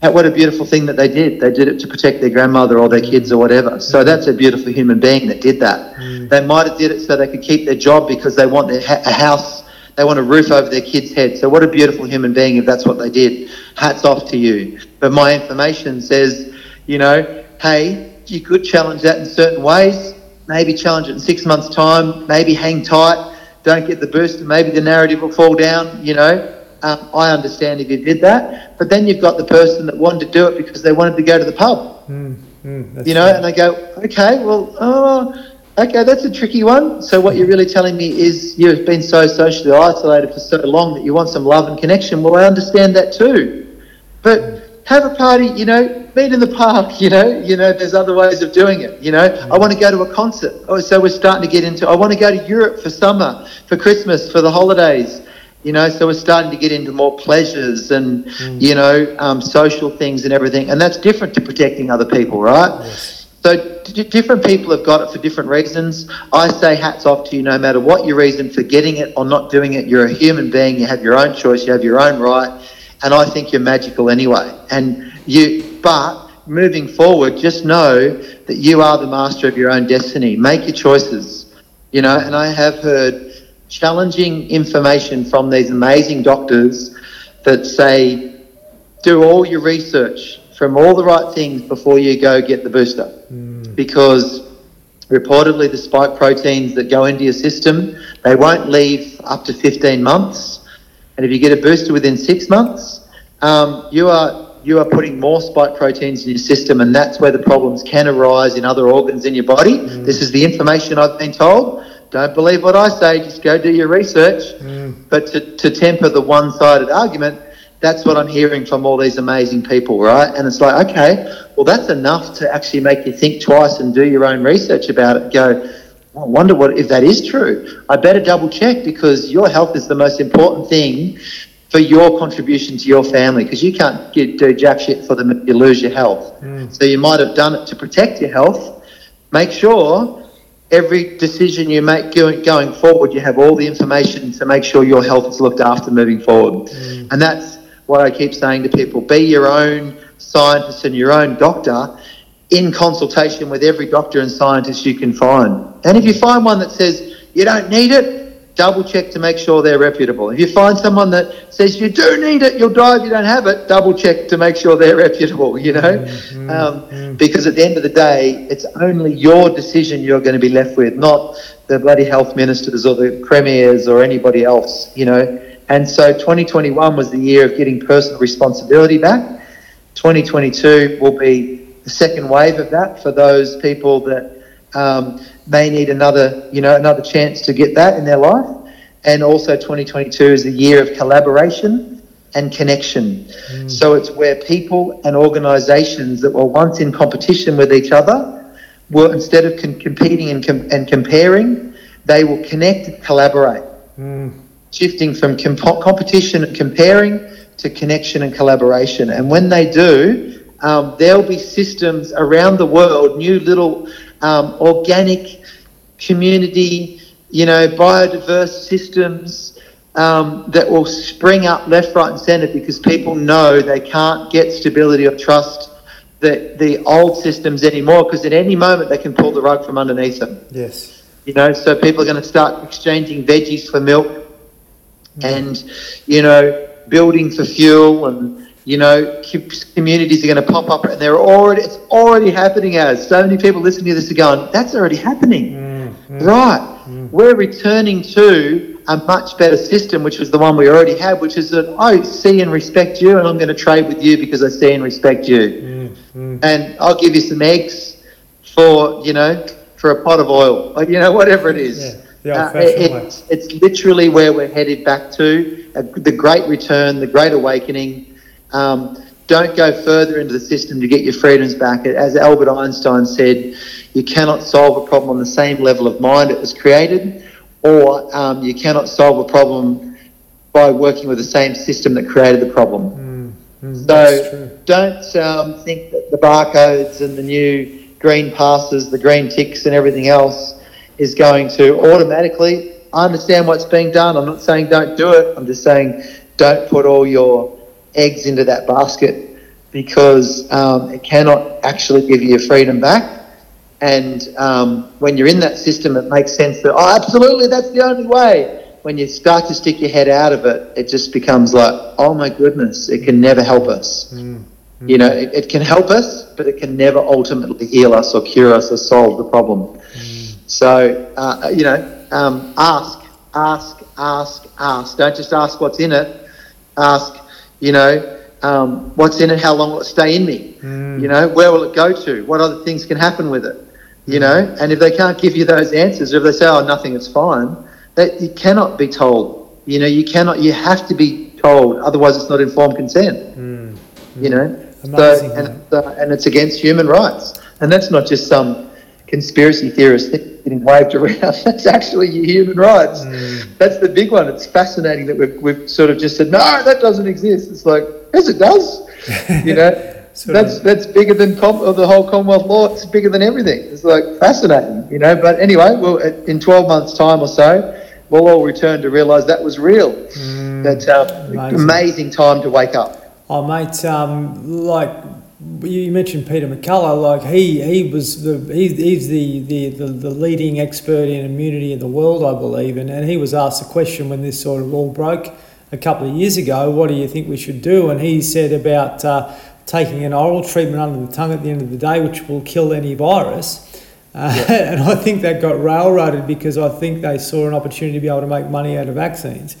what a beautiful thing that they did. They did it to protect their grandmother or their kids or whatever. So that's a beautiful human being that did that. Mm. They might have did it so they could keep their job because they want their ha- a house, they want a roof over their kids' head. So what a beautiful human being if that's what they did. Hats off to you. But my information says, you know, hey, you could challenge that in certain ways. Maybe challenge it in six months' time. Maybe hang tight. Don't get the boost. Maybe the narrative will fall down. You know, um, I understand if you did that, but then you've got the person that wanted to do it because they wanted to go to the pub. Mm, mm, you know, right. and they go, okay, well, oh, okay, that's a tricky one. So what you're really telling me is you've been so socially isolated for so long that you want some love and connection. Well, I understand that too, but have a party. You know, meet in the park. You know, you know, there's other ways of doing it. You know, mm. I want to go to a concert. Oh, so we're starting to get into. I want to go to Europe for summer, for Christmas, for the holidays you know so we're starting to get into more pleasures and mm. you know um, social things and everything. And that's different to protecting other people right? Yes. so d- different people have got it for different reasons. I say hats off to you no matter what your reason for getting it or not doing it. You're a human being. You have your own choice. You have your own right. And i think you're magical anyway. And you but moving forward just know that you are the master of your own destiny. Make your choices. You know and i have heard challenging information from these amazing doctors that say, do all your research from all the right things before you go get the booster. Mm. Because reportedly the spike proteins that go into your system, they won't leave up to 15 months. And if you get a booster within six months, um, you are you are putting more spike proteins in your system, and that's where the problems can arise in other organs in your body. Mm. This is the information I've been told. Don't believe what I say, just go do your research. Mm. But to, to temper the one sided argument, that's what I'm hearing from all these amazing people, right? And it's like, okay, well, that's enough to actually make you think twice and do your own research about it. Go, I wonder what if that is true. I better double check because your health is the most important thing for your contribution to your family because you can't get, do jack shit for them if you lose your health. Mm. So you might have done it to protect your health. Make sure every decision you make going forward, you have all the information to make sure your health is looked after moving forward. Mm. And that's what I keep saying to people be your own scientist and your own doctor in consultation with every doctor and scientist you can find. And if you find one that says you don't need it, double check to make sure they're reputable. If you find someone that says you do need it, you'll die if you don't have it, double check to make sure they're reputable, you know? Mm-hmm. Um, mm-hmm. because at the end of the day, it's only your decision you're going to be left with, not the bloody health ministers or the premiers or anybody else, you know? And so 2021 was the year of getting personal responsibility back. 2022 will be the second wave of that for those people that um, may need another, you know, another chance to get that in their life. And also 2022 is the year of collaboration. and connection. Mm. So it's where people and organizations that were once in competition with each other will, instead of con- competing and, com- and comparing, they will connect and collaborate. Mm. Shifting from comp- competition and comparing to connection and collaboration. And when they do, um, there'll be systems around the world, new little um, organic community, you know, biodiverse systems um, that will spring up left, right, and centre because people know they can't get stability or trust the, the old systems anymore because at any moment they can pull the rug from underneath them. Yes. You know, so people are going to start exchanging veggies for milk mm. and, you know, building for fuel and you know, communities are going to pop up, and they're already it's already happening. As so many people listening to this are going, that's already happening, mm, mm, right? Mm. We're returning to a much better system, which was the one we already had, which is that I see and respect you, and I'm going to trade with you because I see and respect you, mm, mm. and I'll give you some eggs for you know for a pot of oil, you know whatever it is. Yeah. Uh, it, it's, it's literally where we're headed back to uh, the great return, the great awakening um, don't go further into the system to get your freedoms back. As Albert Einstein said, you cannot solve a problem on the same level of mind it was created, or um, you cannot solve a problem by working with the same system that created the problem. Mm, mm, so don't um, think that the barcodes and the new green passes, the green ticks, and everything else is going to automatically. I understand what's being done. I'm not saying don't do it. I'm just saying don't put all your eggs into that basket because um, it cannot actually give you your freedom back. And um, when you're in that system, it makes sense that, oh, absolutely, that's the only way. When you start to stick your head out of it, it just becomes like, oh my goodness, it can never help us. Mm. Mm. You know, it, it, can help us, but it can never ultimately heal us or cure us or solve the problem. Mm. So, uh, you know, um, ask, ask, ask, ask. Don't just ask what's in it. Ask, you know, um, what's in it? How long will it stay in me? Mm. You know, where will it go to? What other things can happen with it? You know, and if they can't give you those answers, or if they say, "Oh, nothing, it's fine," that you cannot be told. You know, you cannot. You have to be told. Otherwise, it's not informed consent. Mm. You know, Amazing, so, and, uh, and it's against human rights, and that's not just some conspiracy theorist getting waved around. That's actually human rights. Mm. That's the big one. It's fascinating that we've, we've sort of just said, no, that doesn't exist. It's like, yes, it does. You know, that's that's bigger than com- the whole Commonwealth law. It's bigger than everything. It's like fascinating, you know. But anyway, well, in 12 months' time or so, we'll all return to realise that was real. Mm. That uh, amazing. amazing time to wake up. Oh, mate, um, like you mentioned Peter McCullough, like he, he was the he, he's the, the, the, the, leading expert in immunity in the world, I believe, and, and he was asked a question when this sort of all broke a couple of years ago. What do you think we should do? And he said about uh, taking an oral treatment under the tongue at the end of the day, which will kill any virus. Uh, yeah. and I think that got railroaded because I think they saw an opportunity to be able to make money out of vaccines.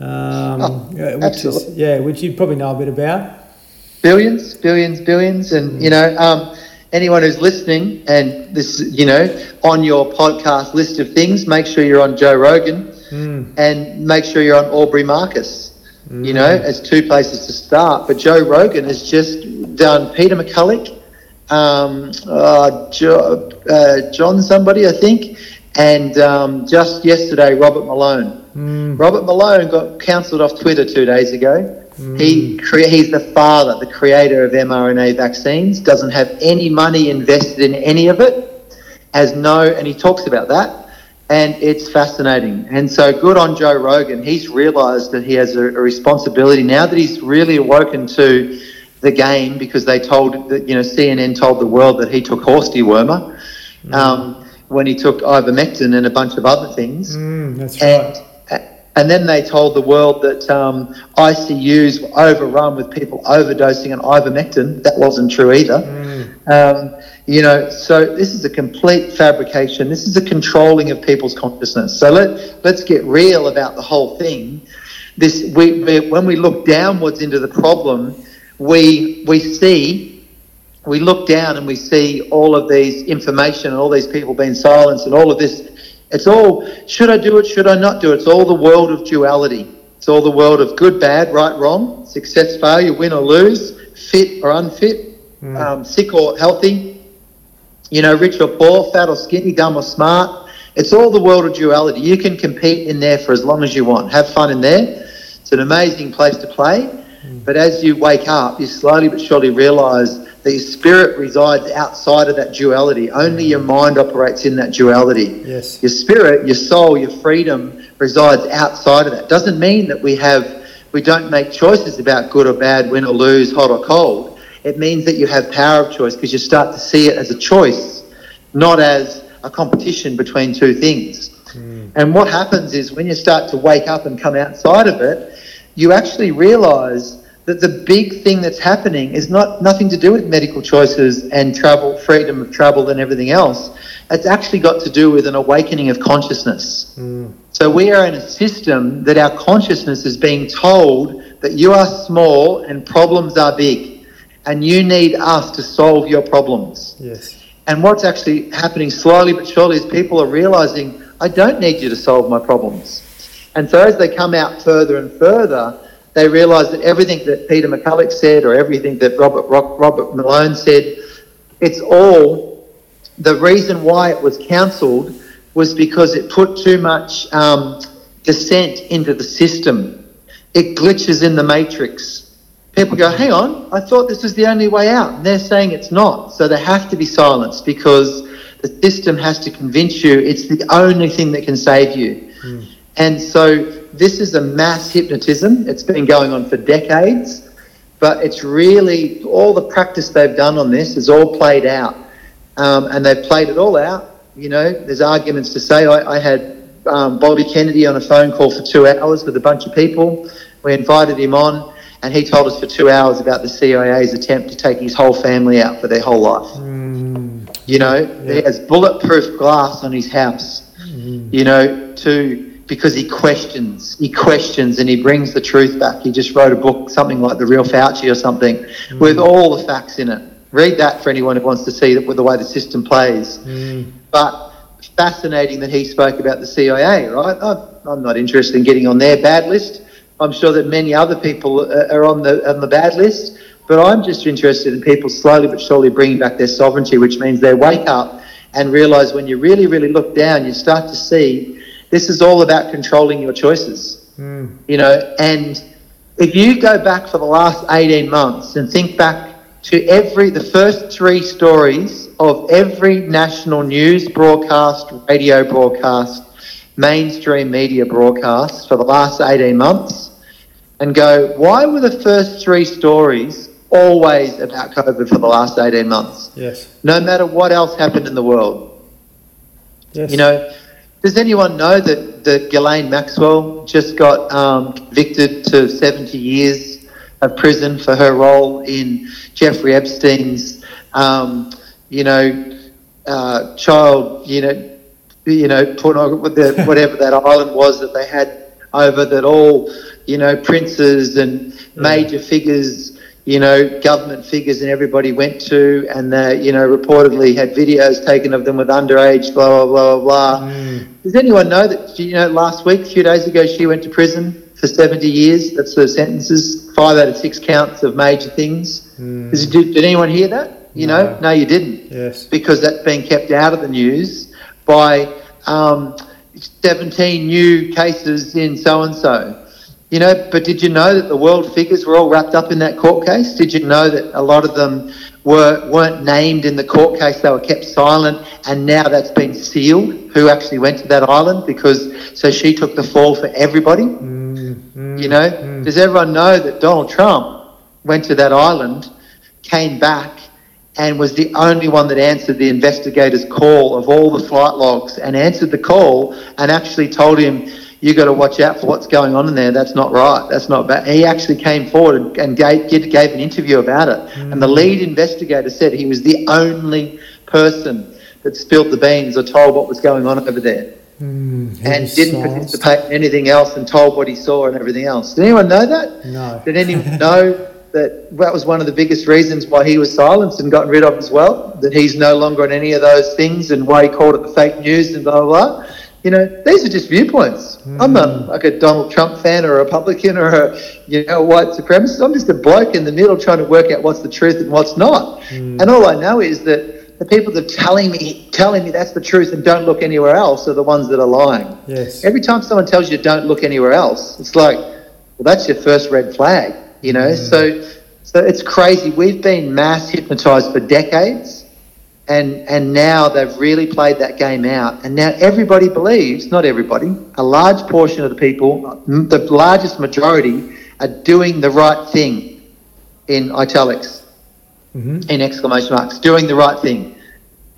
Um, oh, which absolutely. Is, yeah, which you probably know a bit about billions, billions, billions, and you know, um, anyone who's listening and this, you know, on your podcast list of things, make sure you're on Joe Rogan mm. and make sure you're on Aubrey Marcus. Mm. You know, as two places to start. But Joe Rogan has just done Peter McCullough, um, uh, jo- uh, John somebody, I think, and um, just yesterday Robert Malone. Mm. Robert Malone got cancelled off Twitter two days ago Mm. He cre- he's the father, the creator of mRNA vaccines. Doesn't have any money invested in any of it. Has no, and he talks about that, and it's fascinating. And so, good on Joe Rogan. He's realised that he has a, a responsibility now that he's really awoken to the game because they told that you know CNN told the world that he took horse dewormer mm. um, when he took ivermectin and a bunch of other things. Mm, that's and, right and then they told the world that um, ICUs were overrun with people overdosing on ivermectin. That wasn't true either. Mm. Um, you know, so this is a complete fabrication. This is a controlling of people's consciousness. So let let's get real about the whole thing. This we, we when we look downwards into the problem, we we see we look down and we see all of these information and all these people being silenced and all of this it's all, should I do it, should I not do it? It's all the world of duality. It's all the world of good, bad, right, wrong, success, failure, win or lose, fit or unfit, um, sick or healthy, you know, rich or poor, fat or skinny, dumb or smart. It's all the world of duality. You can compete in there for as long as you want. Have fun in there. It's an amazing place to play. But as you wake up, you slowly but surely realize that your spirit resides outside of that duality. Only your mm. mind operates in that duality. Yes. Your spirit, your soul, your freedom resides outside of that. Doesn't mean that we have we don't make choices about good or bad, win or lose, hot or cold. It means that you have power of choice because you start to see it as a choice, not as a competition between two things. Mm. And what happens is when you start to wake up and come outside of it, you actually realize that the big thing that's happening is not nothing to do with medical choices and travel, freedom of travel and everything else. It's actually got to do with an awakening of consciousness. Hmm. So we are in a system that our consciousness is being told that you are small and problems are big, and you need us to solve your problems. Yes. And what's actually happening slowly but surely is people are realizing, I don't need you to solve my problems. And so as they come out further and further, they realised that everything that Peter McCullough said or everything that Robert, Rock, Robert Malone said, it's all the reason why it was cancelled was because it put too much um, dissent into the system. It glitches in the matrix. People go, hang on, I thought this was the only way out. And they're saying it's not. So they have to be silenced because the system has to convince you it's the only thing that can save you. And so this is a mass hypnotism. It's been going on for decades, but it's really all the practice they've done on this is all played out. Um, and they've played it all out. You know, there's arguments to say. I, I had um, Bobby Kennedy on a phone call for two hours with a bunch of people. We invited him on, and he told us for two hours about the CIA's attempt to take his whole family out for their whole life. You know, he has bulletproof glass on his house. You know, to because he questions, he questions, and he brings the truth back. He just wrote a book, something like The Real Fauci or something, mm. with all the facts in it. Read that for anyone who wants to see the, the way the system plays. Mm. But fascinating that he spoke about the CIA, right? I'm, I'm not interested in getting on their bad list. I'm sure that many other people are are on the on the bad list, but I'm just interested in people slowly but surely bringing back their sovereignty, which means they wake up and realize when you really, really look down, you start to see this is all about controlling your choices. Hmm. You know, and if you go back for the last 18 months and think back to every the first three stories of every national news broadcast, radio broadcast, mainstream media broadcast for the last 18 months and go, why were the first three stories always about COVID for the last 18 months? Yes. No matter what else happened in the world. Yes. You know, does anyone know that, that Ghislaine Maxwell just got um, convicted to 70 years of prison for her role in Jeffrey Epstein's, um, you know, uh, child, you know, you know, pornog- the, whatever that island was that they had over that all, you know, princes and major figures, you know, government figures and everybody went to, and they, you know, reportedly had videos taken of them with underage, blah blah blah blah blah. Does anyone know that you know last week, a few days ago, she went to prison for 70 years? That's her sentences, five out of six counts of major things. Does- Did, did anyone hear that? You know, No. no, you didn't Yes. because that's being kept out of the news by um, 17 new cases in so and so. You know, but did you know that the world figures were all wrapped up in that court case? Did you know that a lot of them were weren't named in the court case? They were kept silent, and now that's been sealed. Who actually went to that island? Because so she took the fall for everybody. Mm-hmm. You know, mm-hmm. does everyone know that Donald Trump went to that island, came back, and was the only one that answered the investigator's call of all the flight logs and answered the call and actually told him, you got to watch out for what's going on in there. That's not right. That's not bad. He actually came forward and, gave, gave an interview about it. And the lead investigator said he was the only person that spilled the beans or told what was going on over there hmm, and didn't participate in anything else and told what he saw and everything else. Did anyone know that? No. Did anyone know that that was one of the biggest reasons why he was silenced and gotten rid of as well? That he's no longer on any of those things and why he called it the fake news and blah, blah, blah? You know, these are just viewpoints. Mm. I'm not like a Donald Trump fan or a Republican or a you know white supremacist. I'm just a bloke in the middle trying to work out what's the truth and what's not. Mm. And all I know is that the people that are telling me telling me that's the truth and don't look anywhere else are the ones that are lying. Yes. Every time someone tells you don't look anywhere else, it's like, well, that's your first red flag. You know, mm. so so it's crazy. We've been mass hypnotized for decades and and now they've really played that game out. And now everybody believes not everybody a large portion of the people the largest majority are doing the right thing in italics mm-hmm. in exclamation marks doing the right thing.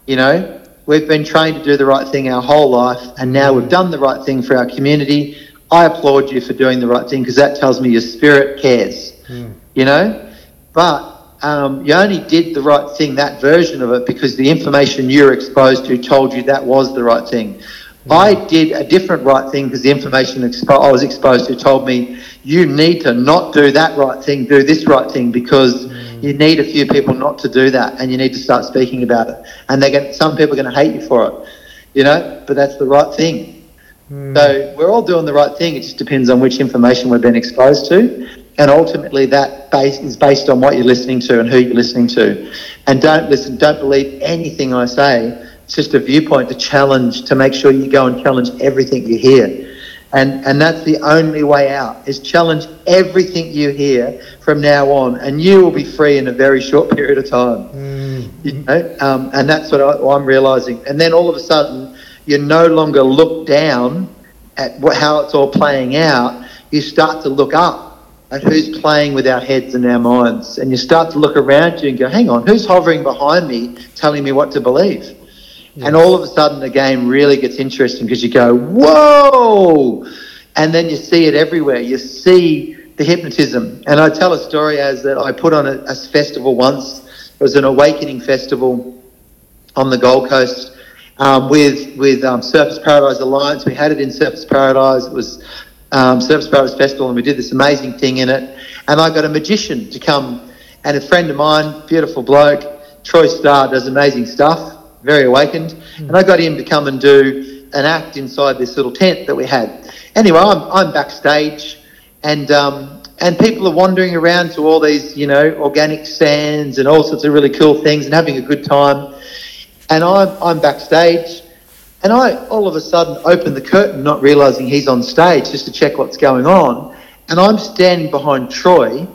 You know we've been trained to do the right thing our whole life and now we've done the right thing for our community. I applaud you for doing the right thing because that tells me your spirit cares. Mm. you know? But um, you only did the right thing, that version of it, because the information you were exposed to told you that was the right thing. Mm. I did a different right thing because the information expo- I was exposed to told me you need to not do that right thing, do this right thing because mm. you need a few people not to do that and you need to start speaking about it. And they get some people are going to hate you for it, you know, but that's the right thing. Mm. So we're all doing the right thing. It just depends on which information we've been exposed to and ultimately that base is based on what you're listening to and who you're listening to. And don't listen, don't believe anything I say. It's just a viewpoint to challenge, to make sure you go and challenge everything you hear. And, and that's the only way out is challenge everything you hear from now on and you will be free in a very short period of time mm. you know um, and that's what I, am realizing and then all of a sudden you no longer look down at what, how it's all playing out you start to look up at who's playing with our heads and our minds. And you start to look around you and go, hang on, who's hovering behind me telling me what to believe? Yes. And all of a sudden, the game really gets interesting because you go, whoa! And then you see it everywhere. You see the hypnotism. And I tell a story as that I put on a, a festival once. It was an awakening festival on the Gold Coast. Um, with with um, Surfers Paradise Alliance. We had it in Surfers Paradise. It was um, Surfers Paradise Festival, and we did this amazing thing in it. And I got a magician to come, and a friend of mine, beautiful bloke, Troy Starr, does amazing stuff, very awakened. Mm. And I got him to come and do an act inside this little tent that we had. Anyway, I'm, I'm backstage, and um, and people are wandering around to all these, you know, organic sands and all sorts of really cool things and having a good time. And I'm, I'm backstage and I all of a sudden open the curtain, not realizing he's on stage, just to check what's going on. And I'm standing behind Troy,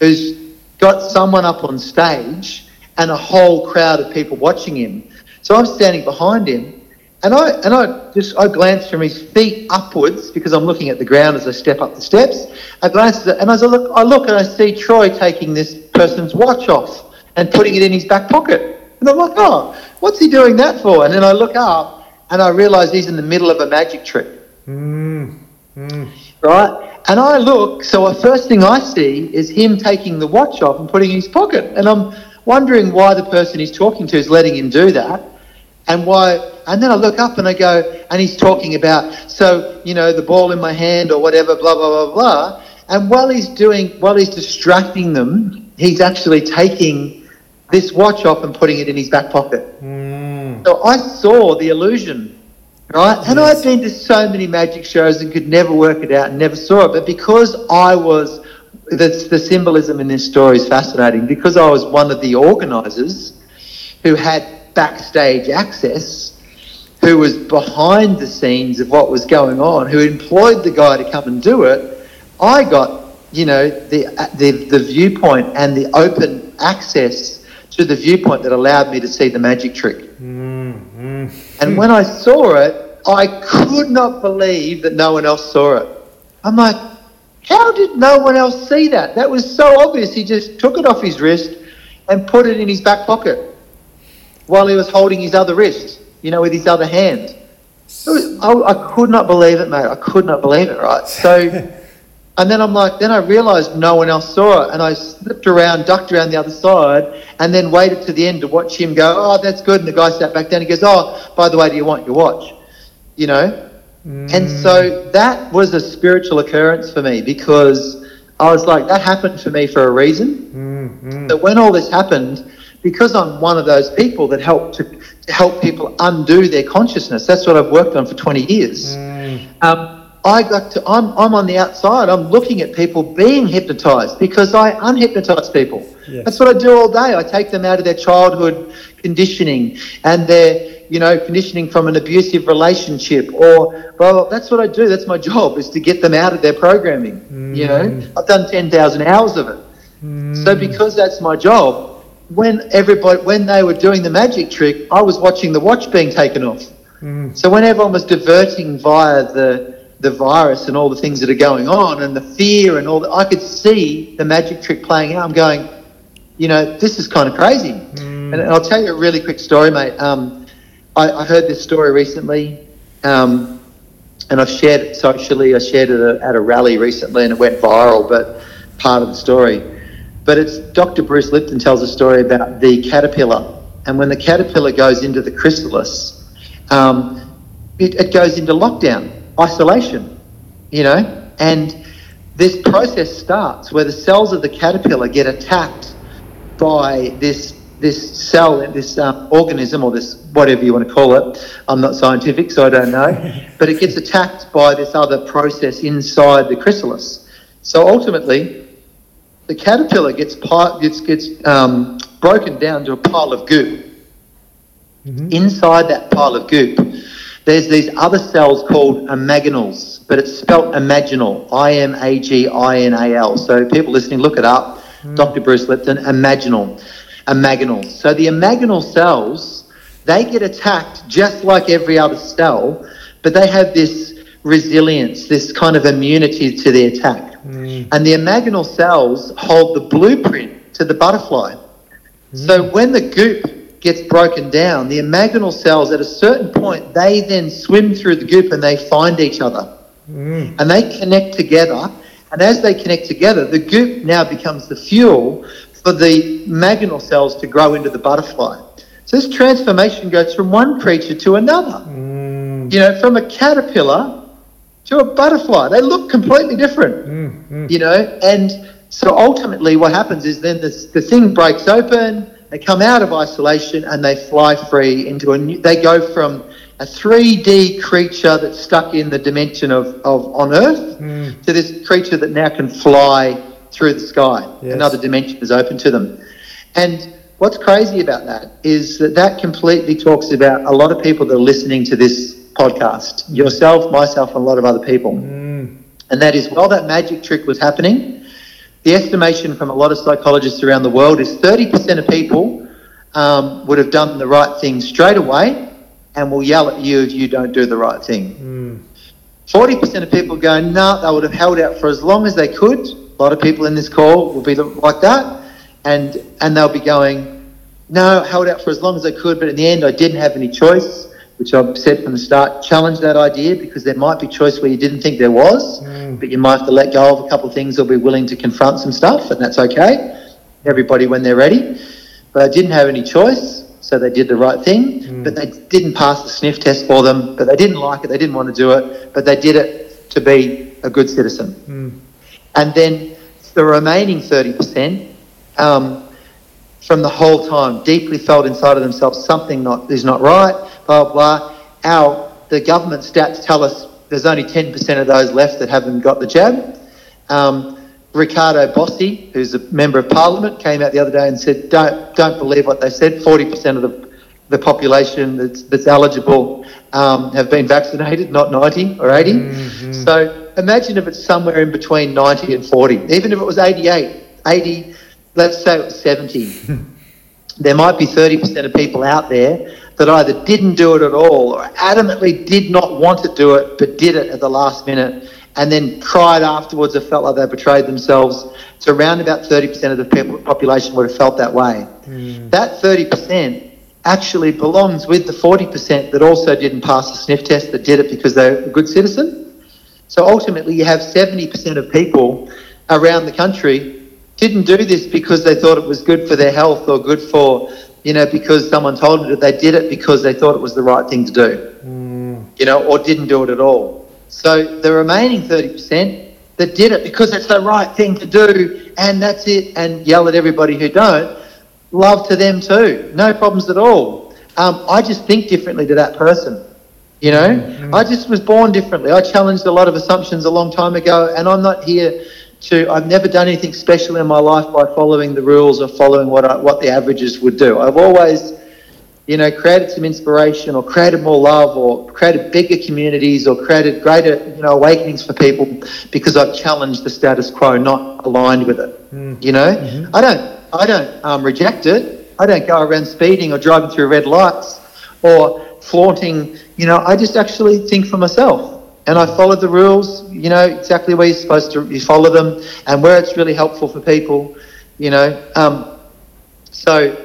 who's got someone up on stage and a whole crowd of people watching him. So I'm standing behind him, and I and I just I glance from his feet upwards because I'm looking at the ground as I step up the steps. I glance at, and as I look, I look and I see Troy taking this person's watch off and putting it in his back pocket. And I'm like, oh, what's he doing that for? And then I look up and I realise he's in the middle of a magic trick. Mm. Mm. Right? And I look, so the first thing I see is him taking the watch off and putting in his pocket. And I'm wondering why the person he's talking to is letting him do that. And why, and then I look up and I go, and he's talking about, so, you know, the ball in my hand or whatever, blah, blah, blah, blah. And while he's doing, while he's distracting them, he's actually taking this watch off and putting it in his back pocket. Mm. So I saw the illusion, right? And yes. I'd been to so many magic shows and could never work it out and never saw it. But because I was, the, the symbolism in this story is fascinating. Because I was one of the organisers who had backstage access, who was behind the scenes of what was going on, who employed the guy to come and do it, I got, you know, the, the, the viewpoint and the open access to the viewpoint that allowed me to see the magic trick. Mm-hmm. And when I saw it, I could not believe that no one else saw it. I'm like, how did no one else see that? That was so obvious. He just took it off his wrist and put it in his back pocket while he was holding his other wrist, you know, with his other hand. Was, I, I could not believe it, mate. I could not believe it, right? So And then I'm like, then I realised no one else saw it, and I slipped around, ducked around the other side, and then waited to the end to watch him go. Oh, that's good. And the guy sat back down. He goes, Oh, by the way, do you want your watch? You know. Mm. And so that was a spiritual occurrence for me because I was like, that happened for me for a reason. Mm, mm. So when all this happened, because I'm one of those people that help to, to help people undo their consciousness. That's what I've worked on for 20 years. Mm. Um, I got to, I'm, I'm on the outside. I'm looking at people being hypnotized because I unhypnotize people. Yes. That's what I do all day. I take them out of their childhood conditioning and their, you know, conditioning from an abusive relationship or, well, that's what I do. That's my job is to get them out of their programming. You know, mm. I've done 10,000 hours of it. Mm. So because that's my job, when everybody, when they were doing the magic trick, I was watching the watch being taken off. Mm. So when everyone was diverting via the the virus and all the things that are going on and the fear and all that, I could see the magic trick playing out. I'm going, you know, this is kind of crazy. And, and I'll tell you a really quick story, mate. Um, I, I heard this story recently, um, and I've shared it socially. I shared it at a, at a rally recently, and it went viral. But part of the story, but it's Dr. Bruce Lipton tells a story about the caterpillar, and when the caterpillar goes into the chrysalis, um, it, it goes into lockdown, isolation, you know, and this process starts where the cells of the caterpillar get attacked by this this cell, this um, organism, or this whatever you want to call it. I'm not scientific, so I don't know, but it gets attacked by this other process inside the chrysalis. So ultimately, the caterpillar gets pi- gets gets um, broken down to a pile of goop. Inside that pile of goop, there's these other cells called imaginals, but it's spelt imaginal, I M A G I N A L. So people listening, look it up. Hmm. Dr. Bruce Lipton, imaginal, imaginals. So the imaginal cells, they get attacked just like every other cell, but they have this resilience, this kind of immunity to the attack. Hmm. And the imaginal cells hold the blueprint to the butterfly. So hmm. when the goop gets broken down, the imaginal cells at a certain point, they then swim through the goop and they find each other. Mm. And they connect together. And as they connect together, the goop now becomes the fuel for the imaginal cells to grow into the butterfly. So this transformation goes from one creature to another. Mm. You know, from a caterpillar to a butterfly. They look completely different, mm-hmm. you know. And so ultimately, what happens is then the, the thing breaks open. They come out of isolation and they fly free into a new. They go from a 3D creature that's stuck in the dimension of, of on Earth hmm. to this creature that now can fly through the sky. Yes. Another dimension is open to them. And what's crazy about that is that that completely talks about a lot of people that are listening to this podcast, yourself, myself, and a lot of other people. Hmm. And that is, while that magic trick was happening, the estimation from a lot of psychologists around the world is 30% of people um, would have done the right thing straight away and will yell at you if you don't do the right thing. 40% of people go, no, they would have held out for as long as they could. A lot of people in this call will be like that. And, and they'll be going, no, held out for as long as I could, but in the end, I didn't have any choice, which I've said from the start. Challenge that idea because there might be choice where you didn't think there was, mm. but you might have to let go of a couple of things or be willing to confront some stuff, and that's okay. Everybody when they're ready. But I didn't have any choice, so they did the right thing, mm. but they didn't pass the sniff test for them, but they didn't like it, they didn't want to do it, but they did it to be a good citizen. Mm. And then the remaining 30%, um, from the whole time, deeply felt inside of themselves something not is not right, blah, blah, blah. Our, the government stats tell us there's only 10% of those left that haven't got the jab. Um, Riccardo Bosi, who's a member of parliament, came out the other day and said, don't, don't believe what they said. 40% of the, the population that's, that's eligible um, have been vaccinated, not 90 or 80. So imagine if it's somewhere in between 90 and 40. Even if it was 88, 80, let's say it was 70. there might be 30% of people out there that either didn't do it at all or adamantly did not want to do it but did it at the last minute and then cried afterwards or felt like they betrayed themselves. So around about 30% of the people, population would have felt that way. Hmm. That 30% actually belongs with the 40% that also didn't pass the sniff test, that did it because they're a good citizen. So ultimately, you have 70% of people around the country didn't do this because they thought it was good for their health or good for, you know, because someone told them that they did it because they thought it was the right thing to do, you know, or didn't do it at all. So the remaining 30% that did it because it's the right thing to do and that's it and yell at everybody who don't, love to them too. No problems at all. Um, I just think differently to that person. You know, mm-hmm. I just was born differently. I challenged a lot of assumptions a long time ago, and I'm not here to. I've never done anything special in my life by following the rules or following what I, what the averages would do. I've always, you know, created some inspiration or created more love or created bigger communities or created greater, you know, awakenings for people because I've challenged the status quo, not aligned with it. Mm. You know, mm-hmm. I don't. I don't um, reject it. I don't go around speeding or driving through red lights or flaunting you know, I just actually think for myself. And I follow the rules, you know, exactly where you're supposed to you follow them and where it's really helpful for people, you know. Um, so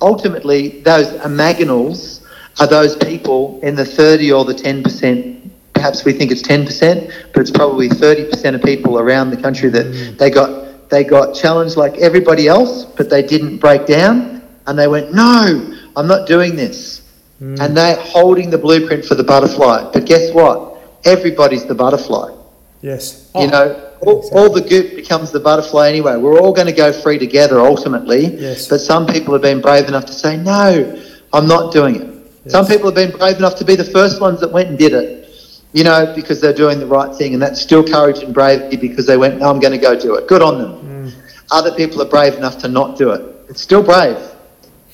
ultimately, those imaginals are those people in the 30 or the 10%. Perhaps we think it's 10%, but it's probably 30% of people around the country that mm. they got they got challenged like everybody else, but they didn't break down and they went, No, I'm not doing this. Mm. And they're holding the blueprint for the butterfly. But guess what? Everybody's the butterfly. Yes. Oh, you know, all, exactly. all, the goop becomes the butterfly anyway. We're all going to go free together ultimately. Yes. But some people have been brave enough to say, no, I'm not doing it. Yes. Some people have been brave enough to be the first ones that went and did it. You know, because they're doing the right thing, and that's still courage and bravery because they went, no, I'm going to go do it. Good on them. Mm. Other people are brave enough to not do it. It's still brave.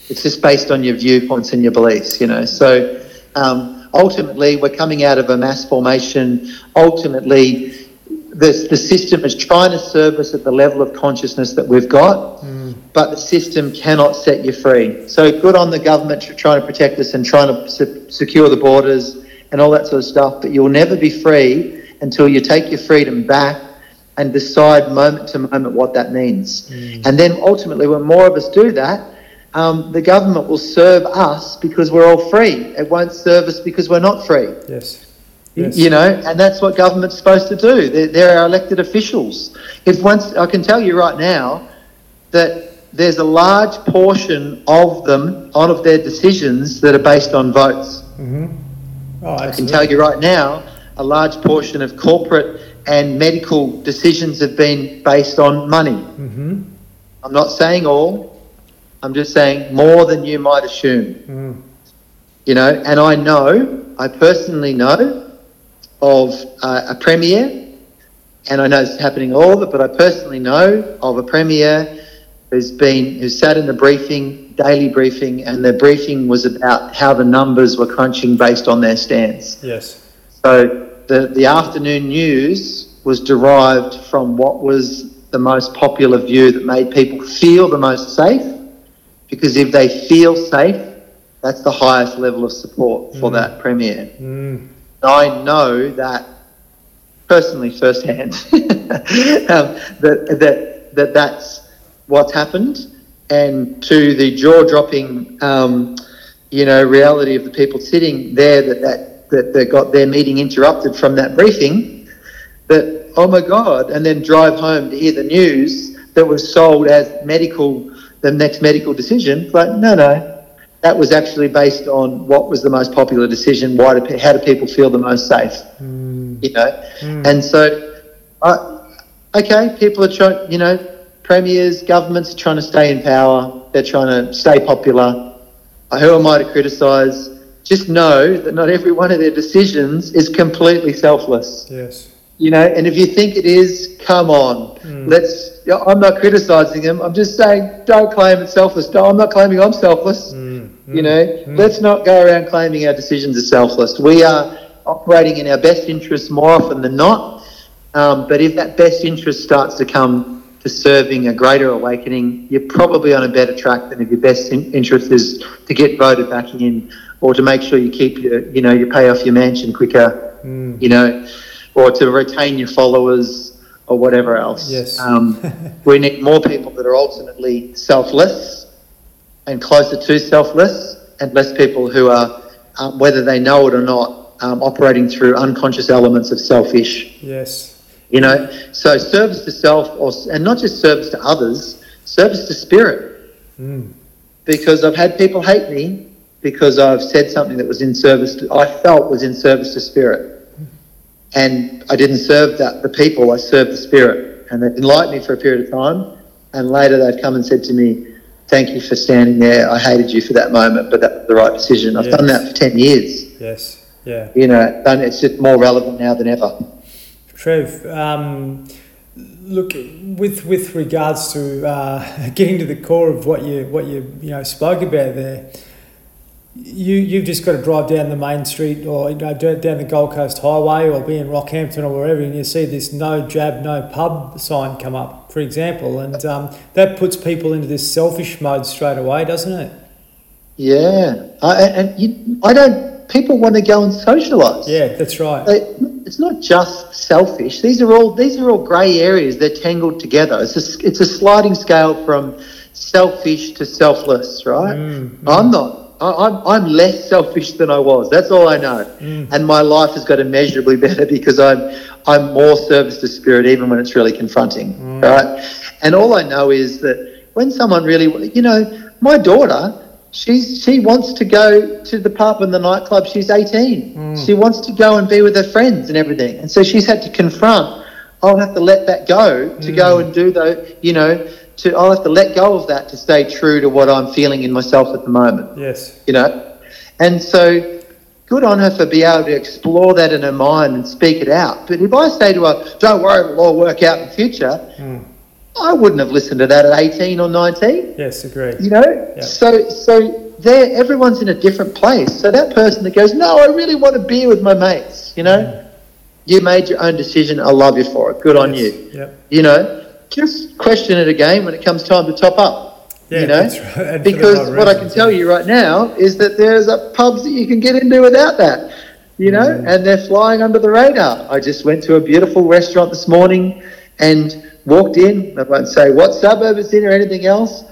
It's just based on your viewpoints and your beliefs, you know. So um, ultimately, we're coming out of a mass formation. Ultimately, the, the system is trying to serve us at the level of consciousness that we've got, mm. but the system cannot set you free. So good on the government for trying to protect us and trying to se- secure the borders and all that sort of stuff, but you'll never be free until you take your freedom back and decide moment to moment what that means. Mm. And then ultimately, when more of us do that, um, the government will serve us because we're all free. It won't serve us because we're not free. Yes. Yes. You know, and that's what government's supposed to do. They're, they're, our elected officials. If once I can tell you right now that there's a large portion of them, all of their decisions, that are based on votes. Mm-hmm. Oh, I can tell you right now, a large portion of corporate and medical decisions have been based on money. Mm-hmm. I'm not saying all, I'm just saying more than you might assume. Mm. You know, and I know, I personally know of uh, a premier, and I know it's happening all of it, but I personally know of a premier who's been who sat in the briefing, daily briefing, and the briefing was about how the numbers were crunching based on their stance. Yes. So the the afternoon news was derived from what was the most popular view that made people feel the most safe because if they feel safe, that's the highest level of support for mm. that premier. Mm. I know that personally firsthand um, that, that, that that's what's happened. And to the jaw dropping, um, you know, reality of the people sitting there that, that, that, that got their meeting interrupted from that briefing, that, oh my God, and then drive home to hear the news that was sold as medical the next medical decision. But no, no, that was actually based on what was the most popular decision. Why do how do people feel the most safe? Mm. You know, mm. and so, uh, okay, people are trying. You know, premiers, governments are trying to stay in power. They're trying to stay popular. Uh, who am I to criticise? Just know that not every one of their decisions is completely selfless. Yes. You know, and if you think it is, come on. Mm. Let's I'm not criticizing him. I'm just saying, don't claim it's selfless. No, I'm not claiming I'm selfless. Mm, you know, mm. let's not go around claiming our decisions are selfless. We are operating in our best interests more often than not. Um, but if that best interest starts to come to serving a greater awakening, you're probably on a better track than if your best in- interest is to get voted back in or to make sure you keep your, you know, you pay off your mansion quicker, mm. you know, or to retain your followers or whatever else. Yes. Um, we need more people that are ultimately selfless and closer to selfless, and less people who are, um, whether they know it or not, um, operating through unconscious elements of selfish. Yes. You know, so service to self, or and not just service to others, service to spirit. Mm. Because I've had people hate me because I've said something that was in service to, I felt was in service to spirit. And I didn't serve that, the people, I served the Spirit. And they enlightened me for a period of time. And later they've come and said to me, thank you for standing there. I hated you for that moment, but that was the right decision. I've Yes. done that for 10 years. Yes. Yeah. You know, done, it's just more relevant now than ever. Trev, um, look with with regards to uh, getting to the core of what you what you you know spoke about there. You you've just got to drive down the main street or you know down the Gold Coast Highway or be in Rockhampton or wherever, and you see this no jab no pub sign come up, for example, and um, that puts people into this selfish mode straight away, doesn't it? Yeah. I, and you, I don't, people want to go and socialise. Yeah, that's right. They- It's not just selfish. These are all these are all grey areas. They're tangled together. It's a it's a sliding scale from selfish to selfless, right? Mm, I'm not. I, I'm I'm less selfish than I was. That's all I know. Mm. And my life has got immeasurably better because I'm I'm more service to spirit, even when it's really confronting, Mm. right? And all I know is that when someone really, you know, my daughter. She's she wants to go to the pub and the nightclub. She's eighteen. Mm. She wants to go and be with her friends and everything. And so she's had to confront. I'll have to let that go to go Mm. and do the, you know, to I'll have to let go of that to stay true to what I'm feeling in myself at the moment. Yes. You know, and so good on her for being able to explore that in her mind and speak it out. But if I say to her, "Don't worry, it'll all work out in the future," Mm. I wouldn't have listened to that at eighteen or nineteen Yes. Agreed. you know so so there everyone's in a different place so that person that goes no i really want a beer with my mates you know you made your own decision i love you for it good on you Yep. you know just question it again when it comes time to top up Yeah. you know that's right. And for the because what i can tell you right now is that there's a pubs that you can get into without that you know Mm. and they're flying under the radar i just went to a beautiful restaurant this morning and walked in i won't say what suburb it's in or anything else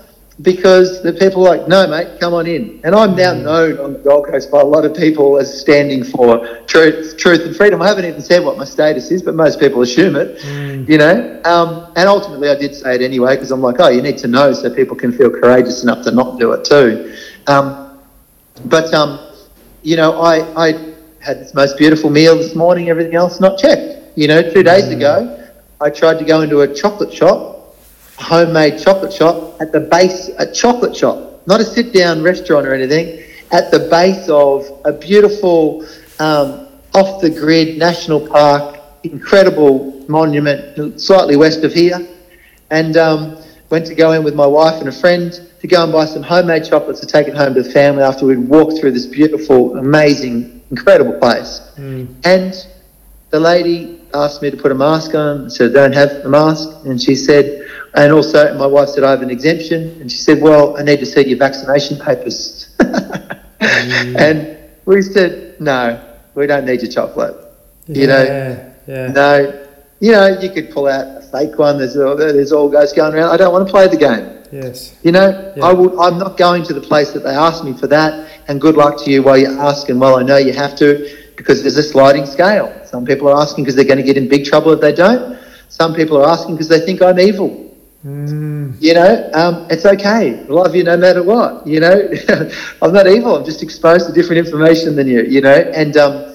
because the people are like no mate come on in. And i'm now known on the gold coast by a lot of people as standing for truth truth and freedom. I haven't even said what my status is but most people assume it Mm. you know? Um, and ultimately i did say it anyway because i'm like oh you need to know so people can feel courageous enough to not do it too. Um, but um, you know I, I had this most beautiful meal this morning everything else not checked. You know two days ago i tried to go into a chocolate shop homemade chocolate shop at the base a chocolate shop not a sit down restaurant or anything at the base of a beautiful um, off the grid national park incredible monument slightly west of here and um, went to go in with my wife and a friend to go and buy some homemade chocolates to take it home to the family after we'd walked through this beautiful, amazing, incredible place. Mm. And the lady asked me to put a mask on. I said, I don't have a mask. And she said, and also my wife said, I have an exemption. And she said, well, I need to see your vaccination papers. And we said, no, we don't need your chocolate. You know, Yeah. Yeah. no, you know, you could pull out a fake one. There's all, there's all goes going around. I don't want to play the game. Yes. You know, Yeah. I would. I'm not going to the place that they asked me for that. And good luck to you while you're asking. Well, I know you have to because there's a sliding scale. Some people are asking because they're going to get in big trouble if they don't. Some people are asking because they think I'm evil. Mm. You know, um, it's okay. Love you no matter what. You know, I'm not evil. I'm just exposed to different information than you. You know, and um,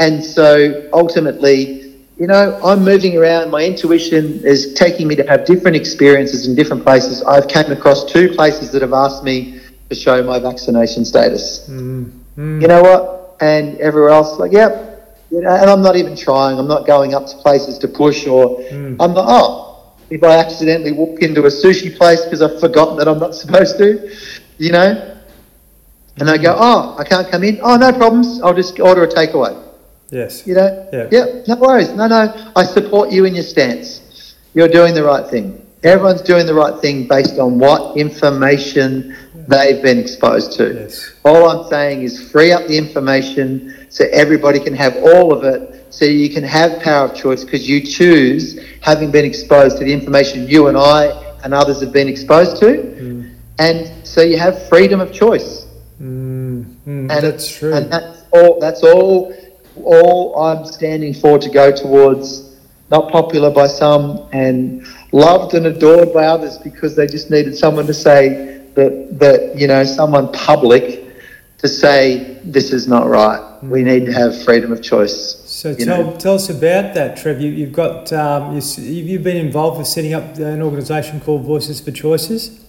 and so ultimately, you know, I'm moving around. My intuition is taking me to have different experiences in different places. I've came across two places that have asked me to show my vaccination status. Mm. Mm. You know what? And everywhere else, like, yep. You know, and I'm not even trying. I'm not going up to places to push or Mm. I'm not. Oh, if I accidentally walk into a sushi place because I've forgotten that I'm not supposed to, you know, and they go, mm-hmm. oh, I can't come in. Oh, no problems. I'll just order a takeaway. Yes. You know, Yeah. Yep, no worries. No, no, I support you in your stance. You're doing the right thing. Everyone's doing the right thing based on what information they've been exposed to. Yes. All I'm saying is free up the information so everybody can have all of it, so you can have power of choice because you choose, having been exposed to the information you and I and others have been exposed to, Mm. and so you have freedom of choice. Mm. Mm. And That's true. And that's all. That's all. All I'm standing for to go towards. Not popular by some and loved and adored by others because they just needed someone to say that that you know someone public to say this is not right. We need to have freedom of choice. So you tell, know. tell us about that, Trev. You, you've got um, you, you've been involved with setting up an organisation called Voices for Choices.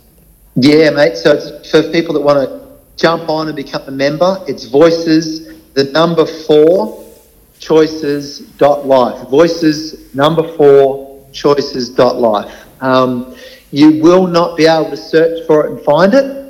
Yeah, mate. So it's for people that want to jump on and become a member. It's voices, the number four, choices dot life. Voices, number four, choices dot life. Um, you will not be able to search for it and find it.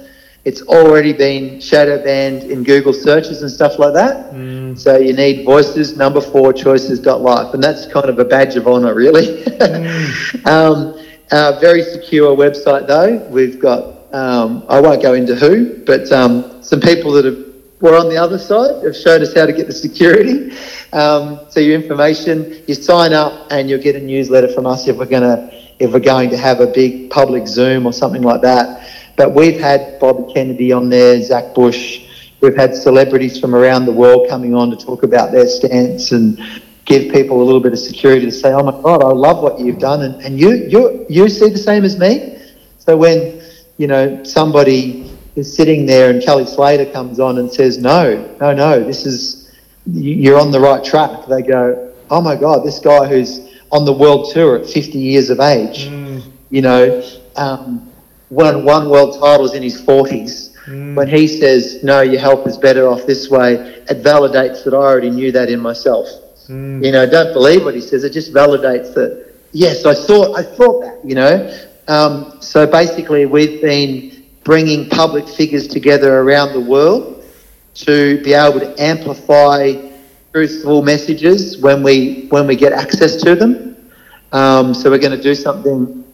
It's already been shadow banned in Google searches and stuff like that. Mm. So you need voices, number four, choices dot life. And that's kind of a badge of honor, really. Mm. um, uh, very secure website, though. We've got um, I won't go into who, but um, some people that have, were on the other side have showed us how to get the security. Um, so your information, you sign up, and you'll get a newsletter from us if we're gonna if we're going to have a big public Zoom or something like that. But we've had Bobby Kennedy on there, Zach Bush. We've had celebrities from around the world coming on to talk about their stance and give people a little bit of security to say, "Oh my God, I love what you've done," and, and you you you see the same as me. So when you know, somebody is sitting there and Kelly Slater comes on and says, no, no, no, this is, you're on the right track. They go, oh my God, this guy who's on the world tour at 50 years of age, Mm. you know, um, won one world titles in his 40s. Mm. When he says, no, your health is better off this way, it validates that I already knew that in myself. Mm. You know, don't believe what he says. It just validates that, yes, I thought, I thought that, you know. Um, so basically, we've been bringing public figures together around the world to be able to amplify truthful messages when we when we get access to them. Um, so we're going to do something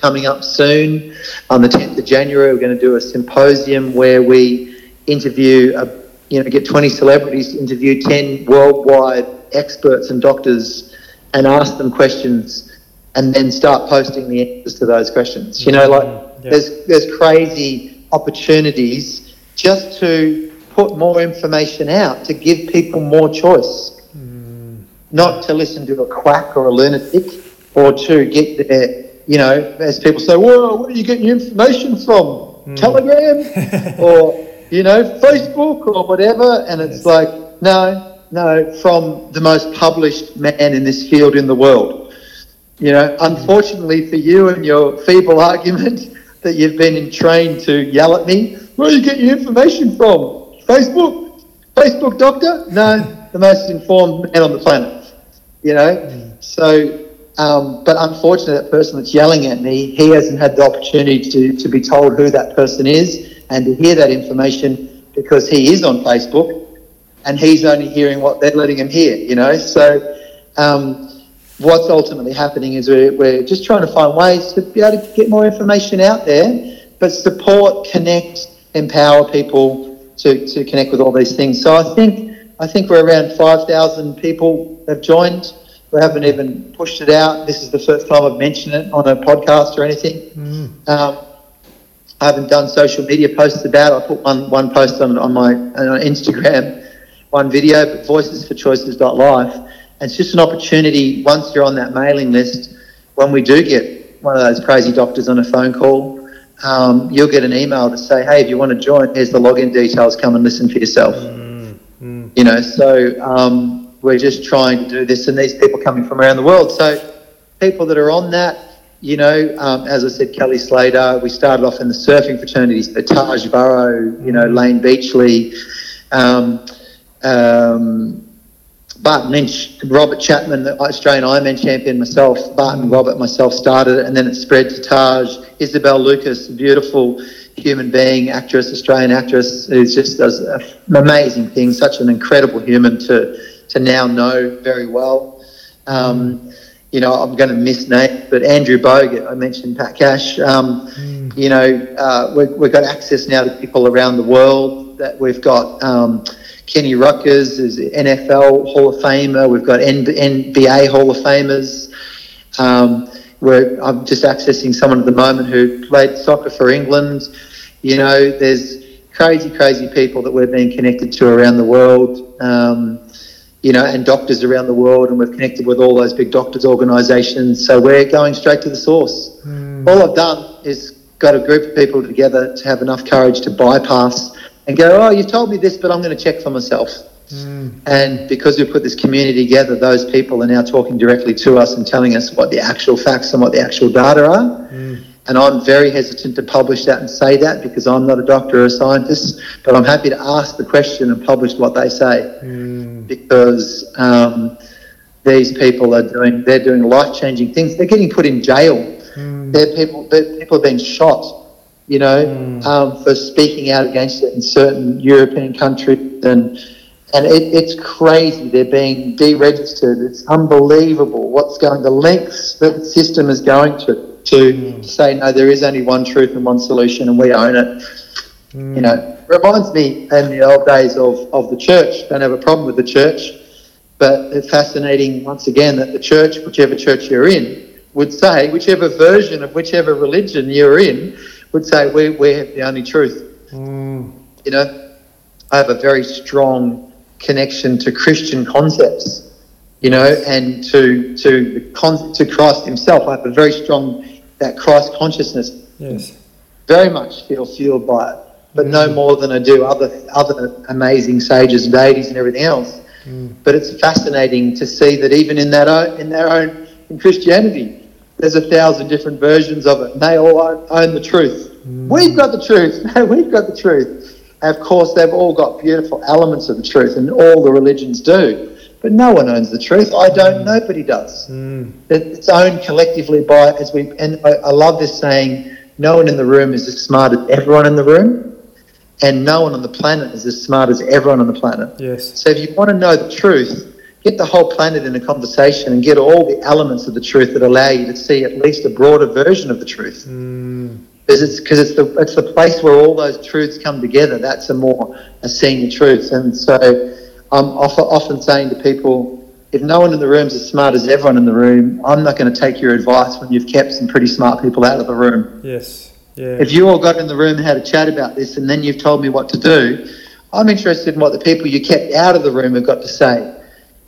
coming up soon on the 10th of January. We're going to do a symposium where we interview, a, you know, get 20 celebrities to interview 10 worldwide experts and doctors and ask them questions and then start posting the answers to those questions. You know, mm-hmm. like Yeah. there's there's crazy opportunities just to put more information out to give people more choice, mm. not to listen to a quack or a lunatic, or to get their you know, as people say, well, where are you getting your information from? Hmm. Telegram or you know, Facebook or whatever?" And it's like, no, no, from the most published man in this field in the world. You know, hmm. unfortunately for you and your feeble argument that you've been trained to yell at me, where are you getting your information from? Facebook? Facebook doctor? No, the most informed man on the planet. You know? Hmm. So, um, but unfortunately, that person that's yelling at me, he hasn't had the opportunity to, to be told who that person is and to hear that information because he is on Facebook and he's only hearing what they're letting him hear, you know? So, um, what's ultimately happening is we're, we're just trying to find ways to be able to get more information out there, but support, connect, empower people to, to connect with all these things. So I think I think we're around 5,000 people have joined. We haven't even pushed it out. This is the first time I've mentioned it on a podcast or anything. Mm. Um, I haven't done social media posts about it. I put one, one post on, on my on Instagram, one video, but voicesforchoices.life. And it's just an opportunity once you're on that mailing list, when we do get one of those crazy doctors on a phone call, um, you'll get an email to say, hey, if you want to join, here's the login details, come and listen for yourself. Mm. Mm. You know, so um, we're just trying to do this, and these people coming from around the world. So people that are on that, you know, um, as I said, Kelly Slater, we started off in the surfing fraternities, the Taj Burrow, you know, Layne Beachley, um, um, Barton Lynch, Robert Chapman, the Australian Ironman champion myself, Barton, Robert, myself started it, and then it spread to Taj, Isabel Lucas, beautiful human being, actress, Australian actress, who just does an amazing things, such an incredible human to, to now know very well. Um, you know, I'm going to miss names, but Andrew Bogut, I mentioned Pat Cash. Um, Mm. You know, uh, we, we've got access now to people around the world. That we've got um, Kenny Ruckers, who's an NFL Hall of Famer. We've got NBA Hall of Famers. Um, we're, I'm just accessing someone at the moment who played soccer for England. You know, there's crazy, crazy people that we're being connected to around the world. Um, you know, and doctors around the world, and we've connected with all those big doctors' organisations. So we're going straight to the source. Mm. All I've done is got a group of people together to have enough courage to bypass and go, oh, you've told me this, but I'm going to check for myself. Mm. And because we put this community together, those people are now talking directly to us and telling us what the actual facts and what the actual data are. Mm. and I'm very hesitant to publish that and say that because I'm not a doctor or a scientist, but I'm happy to ask the question and publish what they say Mm. Because um, these people are doing they're doing life changing things. They're getting put in jail. Mm. They're people they're, people have been shot, you know, Mm. um, for speaking out against it in certain European countries and. And it, it's crazy. They're being deregistered. It's unbelievable what's going, the lengths that the system is going to to say no. There is only one truth and one solution, and we own it. You know, reminds me in the old days of, of the church. Don't have a problem with the church, but it's fascinating once again that the church, whichever church you're in, would say, whichever version of whichever religion you're in, would say, we, we have the only truth. Mm. You know, I have a very strong connection to Christian concepts, you know, and to to the con- to Christ Himself. I have a very strong that Christ consciousness Yes. very much feel fueled by it, but no mm. more than I do other other amazing sages and deities and everything else. Mm. But it's fascinating to see that even in that own, in their own in Christianity, there's a thousand different versions of it, and they all own, own the truth. Mm. We've got the truth. We've got the truth. And of course, they've all got beautiful elements of the truth, and all the religions do. But no one owns the truth. I don't. Nobody does Mm. it's owned collectively by as we and I, I love this saying no one in the room is as smart as everyone in the room and no one on the planet is as smart as everyone on the planet Yes. so if you want to know the truth get the whole planet in a conversation and get all the elements of the truth that allow you to see at least a broader version of the truth Mm. because it's because it's the it's the place where all those truths come together. That's a more a senior truth, and so I'm often, often saying to people, if no one in the room is as smart as everyone in the room, I'm not going to take your advice when you've kept some pretty smart people out of the room. Yes. Yeah. If you all got in the room and had a chat about this, and then you've told me what to do, I'm interested in what the people you kept out of the room have got to say.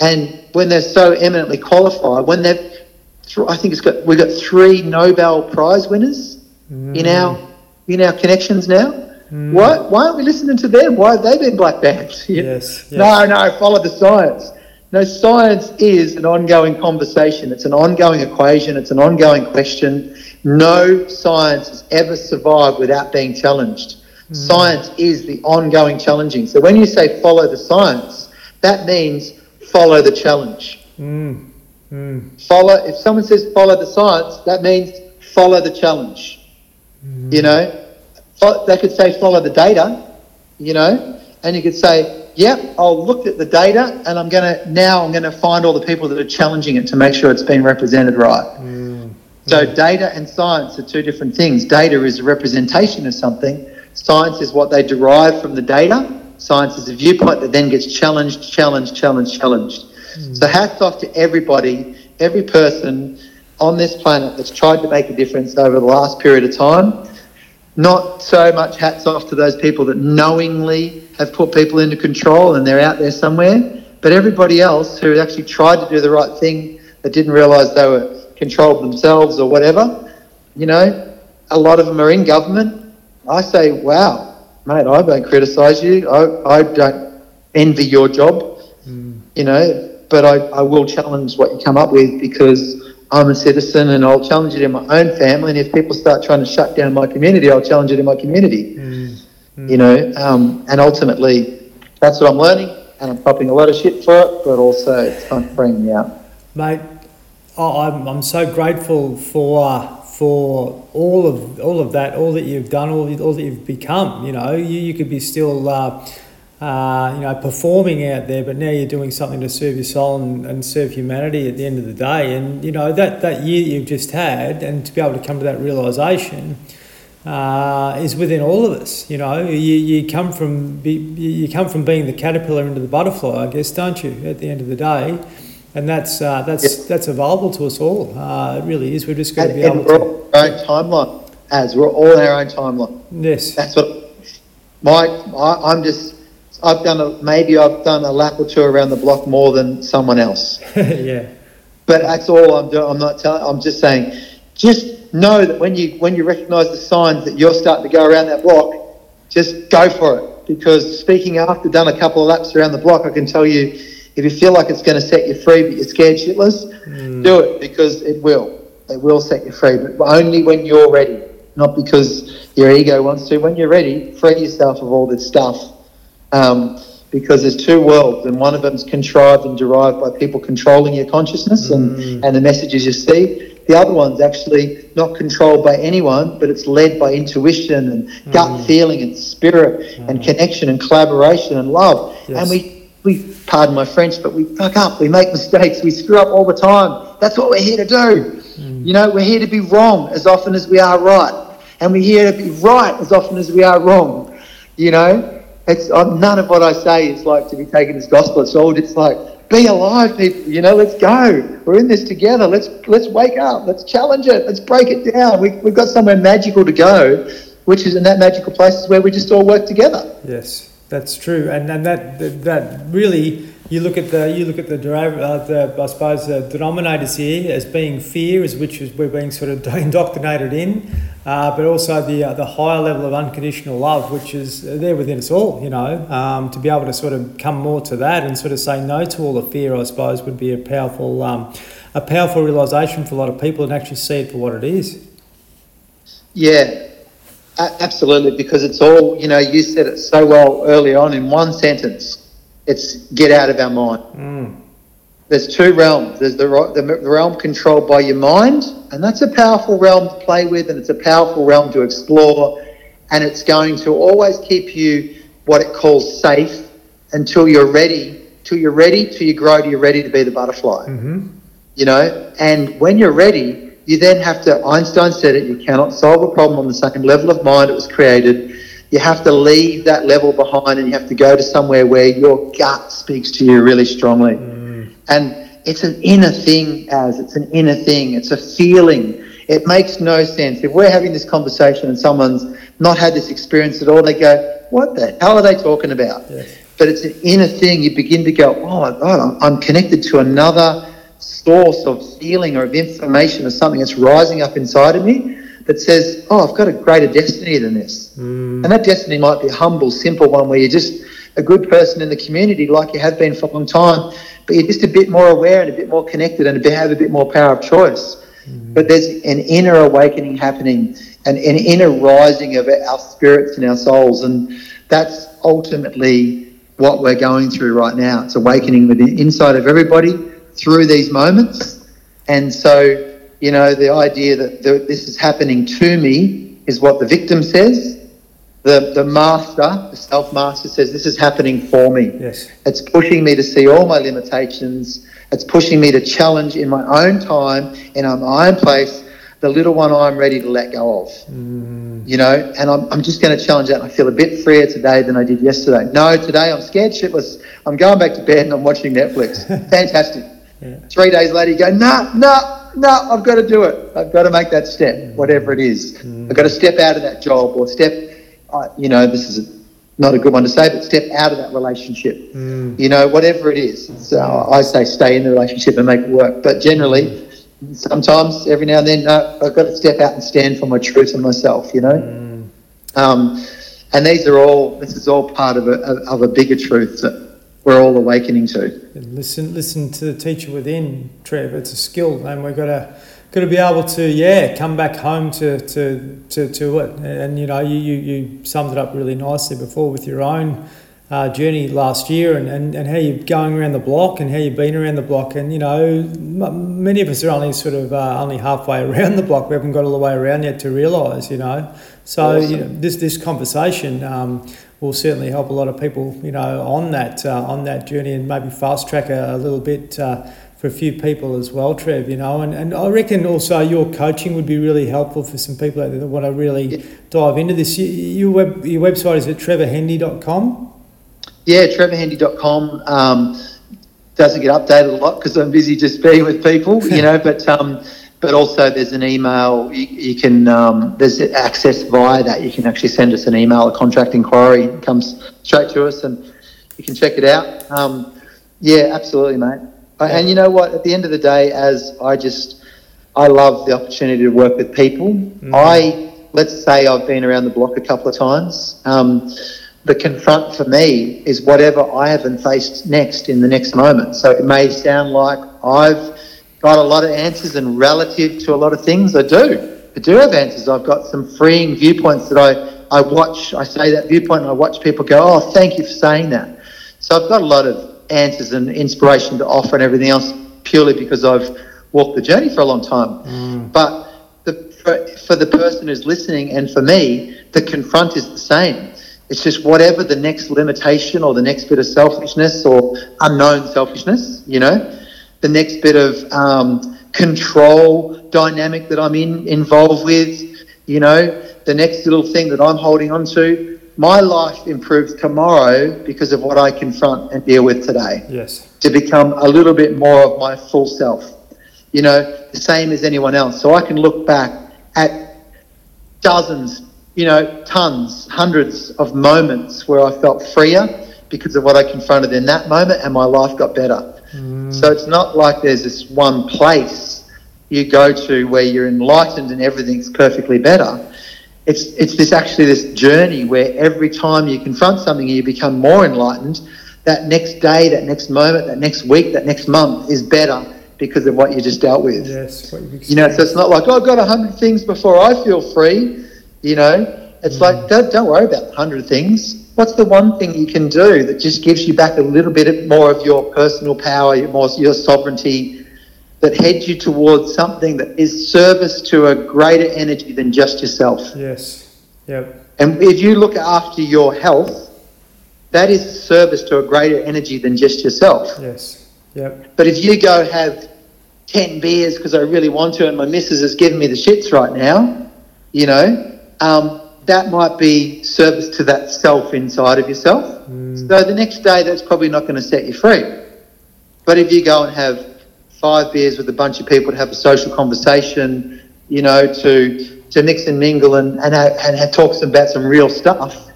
And when they're so eminently qualified, when they've, th- I think it's got we've got three Nobel Prize winners in mm. our in our connections now. Mm. Why why aren't we listening to them? Why have they been black banned? Yes, yes. No, no, follow the science. No, science is an ongoing conversation. It's an ongoing equation. It's an ongoing question. No science has ever survived without being challenged. Science is the ongoing challenging. So when you say follow the science, that means follow the challenge. Mm. Mm. Follow. If someone says follow the science, that means follow the challenge. You know, they could say follow the data. You know, and you could say, yep, I'll look at the data, and I'm gonna now I'm gonna find all the people that are challenging it to make sure it's been represented right. Mm. So data and science are two different things. Data is a representation of something. Science is what they derive from the data. Science is a viewpoint that then gets challenged, challenged, challenged, challenged. Hmm. So hats off to everybody, every person on this planet that's tried to make a difference over the last period of time. Not so much hats off to those people that knowingly have put people into control and they're out there somewhere, but everybody else who actually tried to do the right thing that didn't realise they were controlled themselves or whatever. You know, a lot of them are in government. I say, wow, mate, I don't criticise you. I, I don't envy your job, you know, but I, I will challenge what you come up with because I'm a citizen and I'll challenge it in my own family. And if people start trying to shut down my community, I'll challenge it in my community. Mm. You know, um, and ultimately, that's what I'm learning, and I'm popping a lot of shit for it, but also it's kind of freeing me out. Mate, oh, I'm, I'm so grateful for for all of all of that, all that you've done, all, all that you've become. You know, you, you could be still, uh, uh, you know, performing out there, but now you're doing something to serve your soul and, and serve humanity at the end of the day. And you know that that year that you've just had, and to be able to come to that realization. Uh, is within all of us, you know. You, you come from you come from being the caterpillar into the butterfly, I guess, don't you? At the end of the day, and that's uh, that's that's available to us all. Uh, it really is. We're just going to be and able we're to. all our own timeline, as we're all in our own timeline. Yes. That's what my I, I'm just. I've done a maybe I've done a lap or two around the block more than someone else. yeah. But that's all I'm doing. I'm not telling. I'm just saying. Just know that when you when you recognise the signs that you're starting to go around that block, just go for it. Because speaking after done a couple of laps around the block, I can tell you, if you feel like it's going to set you free, but you're scared shitless, do it because it will. It will set you free, but only when you're ready, not because your ego wants to. When you're ready, free yourself of all this stuff. Um, because there's two worlds, and one of them's contrived and derived by people controlling your consciousness and, Mm. and the messages you see. The other one's actually not controlled by anyone, but it's led by intuition and gut feeling and spirit and connection and collaboration and love. Yes. And we, we, pardon my French, but we fuck up, we make mistakes, we screw up all the time. That's what we're here to do. You know, we're here to be wrong as often as we are right. And we're here to be right as often as we are wrong. You know, it's uh, none of what I say is like to be taken as gospel. It's all it's like be alive, people. You know, let's go. We're in this together. Let's let's wake up. Let's challenge it. Let's break it down. We, we've got somewhere magical to go, which is in that magical place is where we just all work together. Yes, that's true, and and that that, really you look at the you look at the, uh, the I suppose the denominators here as being fear, as which is we're being sort of indoctrinated in, uh, but also the uh, the higher level of unconditional love, which is there within us all. You know, um, to be able to sort of come more to that and sort of say no to all the fear, I suppose, would be a powerful um, a powerful realization for a lot of people and actually see it for what it is. Yeah, absolutely. Because it's all you know. You said it so well early on in one sentence. It's get out of our mind. Mm. There's two realms. There's the, the realm controlled by your mind, and that's a powerful realm to play with, and it's a powerful realm to explore, and it's going to always keep you what it calls safe until you're ready. Till you're ready, till you grow, till you're ready to be the butterfly. Mm-hmm. You know, and when you're ready, you then have to. Einstein said it. You cannot solve a problem on the same level of mind it was created. You have to leave that level behind, and you have to go to somewhere where your gut speaks to you really strongly. Mm. And it's an inner thing, as it's an inner thing. It's a feeling. It makes no sense. If we're having this conversation and someone's not had this experience at all, they go, What the hell are they talking about? Yes. But it's an inner thing. You begin to go, Oh my God, oh, I'm connected to another source of feeling or of information or something that's rising up inside of me that says, Oh, I've got a greater destiny than this. Mm. And that destiny might be a humble, simple one where you're just a good person in the community like you have been for a long time, but you're just a bit more aware and a bit more connected and have a bit more power of choice. Mm. But there's an inner awakening happening and an inner rising of our spirits and our souls. And that's ultimately what we're going through right now. It's awakening within inside of everybody through these moments. And so, you know, the idea that the, this is happening to me is what the victim says. The, the master, the self master says, This is happening for me. Yes. It's pushing me to see all my limitations. It's pushing me to challenge in my own time, in my own place, the little one I'm ready to let go of. Mm. You know, and I'm, I'm just going to challenge that. I feel a bit freer today than I did yesterday. No, today I'm scared shitless. I'm going back to bed and I'm watching Netflix. Fantastic. Yeah. Three days later, you go, no, no, no, I've got to do it. I've got to make that step, whatever it is. I've got to step out of that job or step, uh, you know, this is a, not a good one to say, but step out of that relationship. You know, whatever it is. So I say stay in the relationship and make it work. But generally, sometimes, every now and then, no, I've got to step out and stand for my truth and myself, you know? Um, and these are all, this is all part of a, of a bigger truth that we're all awakening to. And listen, listen to the teacher within, Trev. It's a skill, and we've got to got to be able to, yeah, come back home to to, to, to it. And you know, you, you you summed it up really nicely before with your own uh, journey last year, and, and, and how you're going around the block, and how you've been around the block. And you know, m- many of us are only sort of uh, only halfway around the block. We haven't got all the way around yet to realise, you know. So you know, this this conversation. Um, will certainly help a lot of people, you know, on that uh, on that journey and maybe fast track a, a little bit uh, for a few people as well, Trev. You know, and, and I reckon also your coaching would be really helpful for some people out there that want to really dive into this. You, your web your website is at trevorhendy.com. Yeah, trevorhendy.com um, doesn't get updated a lot because I'm busy just being with people, you know, but um, but also there's an email you, you can um, there's access via that. You can actually send us an email a contract inquiry it comes straight to us and you can check it out. Um, yeah absolutely mate. Uh, and you know what? At the end of the day as I just I love the opportunity to work with people. I let's say I've been around the block a couple of times. Um, the confront for me is whatever I haven't faced next in the next moment. So it may sound like I've got a lot of answers and relative to a lot of things. I do. I do have answers. I've got some freeing viewpoints that I, I watch. I say that viewpoint and I watch people go, oh, thank you for saying that. So I've got a lot of answers and inspiration to offer and everything else purely because I've walked the journey for a long time. Mm. But the, for, for the person who's listening and for me, the confront is the same. It's just whatever the next limitation or the next bit of selfishness or unknown selfishness, you know, the next bit of um, control dynamic that I'm in involved with, you know, the next little thing that I'm holding on to. My life improves tomorrow because of what I confront and deal with today. Yes. To become a little bit more of my full self. You know, the same as anyone else. So I can look back at dozens, you know, tons, hundreds of moments where I felt freer because of what I confronted in that moment and my life got better. Mm. So it's not like there's this one place you go to where you're enlightened and everything's perfectly better. It's, it's this actually this journey where every time you confront something you become more enlightened. That next day, that next moment, that next week, that next month is better because of what you just dealt with. Yes, you know, so it's not like, oh, I've got a hundred things before I feel free. You know, it's mm. like, don't, don't worry about a hundred things what's the one thing you can do that just gives you back a little bit more of your personal power, your, more, your sovereignty, that heads you towards something that is service to a greater energy than just yourself? Yes. Yep. And if you look after your health, that is service to a greater energy than just yourself. Yes. Yep. But if you go have 10 beers because I really want to and my missus is giving me the shits right now, you know, um, that might be service to that self inside of yourself. Mm. So the next day, that's probably not going to set you free. But if you go and have five beers with a bunch of people to have a social conversation, you know, to to mix and mingle and and, and have talks about some real stuff,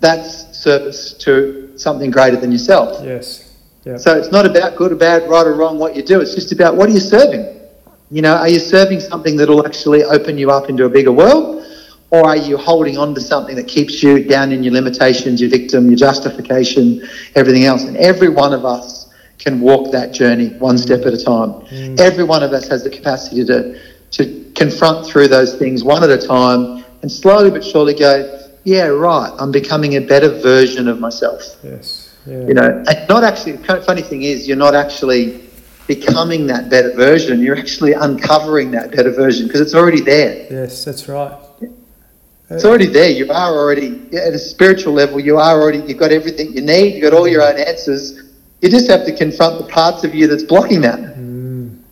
that's service to something greater than yourself. Yes. Yep. So it's not about good or bad, right or wrong, what you do. It's just about what are you serving. You know, are you serving something that'll actually open you up into a bigger world? Or are you holding on to something that keeps you down in your limitations, your victim, your justification, everything else? And every one of us can walk that journey one step at a time. Mm. Every one of us has the capacity to, to confront through those things one at a time and slowly but surely go, yeah, right, I'm becoming a better version of myself. Yes. Yeah. You know, and not actually, the funny thing is, you're not actually becoming that better version, you're actually uncovering that better version because it's already there. Yes, that's right. It's already there. You are already at a spiritual level. You are already. You've got everything you need. You've got all your own answers. You just have to confront the parts of you that's blocking that. Mm. And,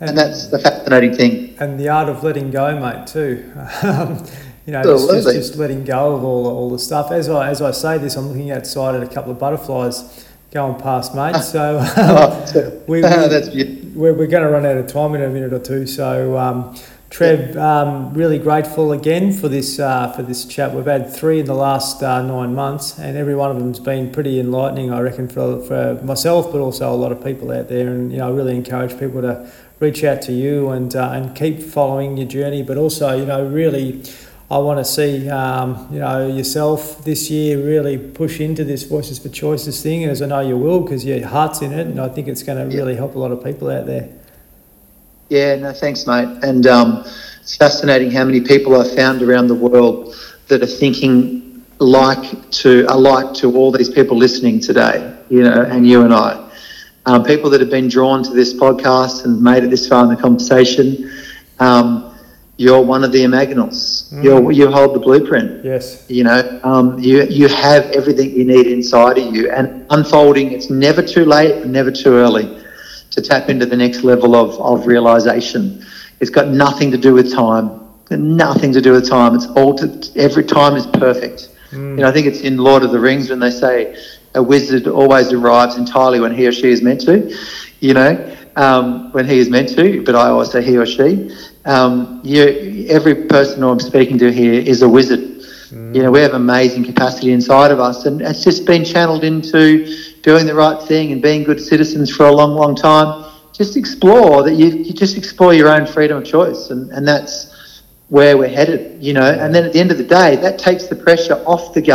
and, that's the fascinating thing. And the art of letting go, mate, too. Um, you know, just, just, just, letting go of all, all the stuff. As I as I say this, I'm looking outside at a couple of butterflies going past, mate. So um, oh, we, we, we're, we're going to run out of time in a minute or two. So um, Trev, um, really grateful again for this uh, for this chat. We've had three in the last uh, nine months, and every one of them's been pretty enlightening, I reckon, for, for myself, but also a lot of people out there. And you know, I really encourage people to reach out to you and uh, and keep following your journey, but also, you know, really. I want to see, um, you know, yourself this year really push into this Voices for Choices thing, as I know you will, because your heart's in it, and I think it's going to really help a lot of people out there. Yeah, no, thanks, mate. And um, it's fascinating how many people I've found around the world that are thinking like to alike to all these people listening today. You know, and you and I, um, people that have been drawn to this podcast and made it this far in the conversation. Um, you're one of the imaginals. Mm. You you hold the blueprint. Yes. You know, um, you you have everything you need inside of you, and unfolding. It's never too late, never too early to tap into the next level of, of realization. It's got nothing to do with time. Nothing to do with time. It's all to, every time is perfect. Mm. You know, I think it's in Lord of the Rings when they say a wizard always arrives entirely when he or she is meant to. You know, um, when he is meant to, but I always say he or she. Um, you, every person who I'm speaking to here is a wizard. Mm. You know, we have amazing capacity inside of us, and it's just been channeled into doing the right thing and being good citizens for a long, long time, just explore that you, you just explore your own freedom of choice. And, and that's where we're headed, you know. And then at the end of the day, that takes the pressure off the government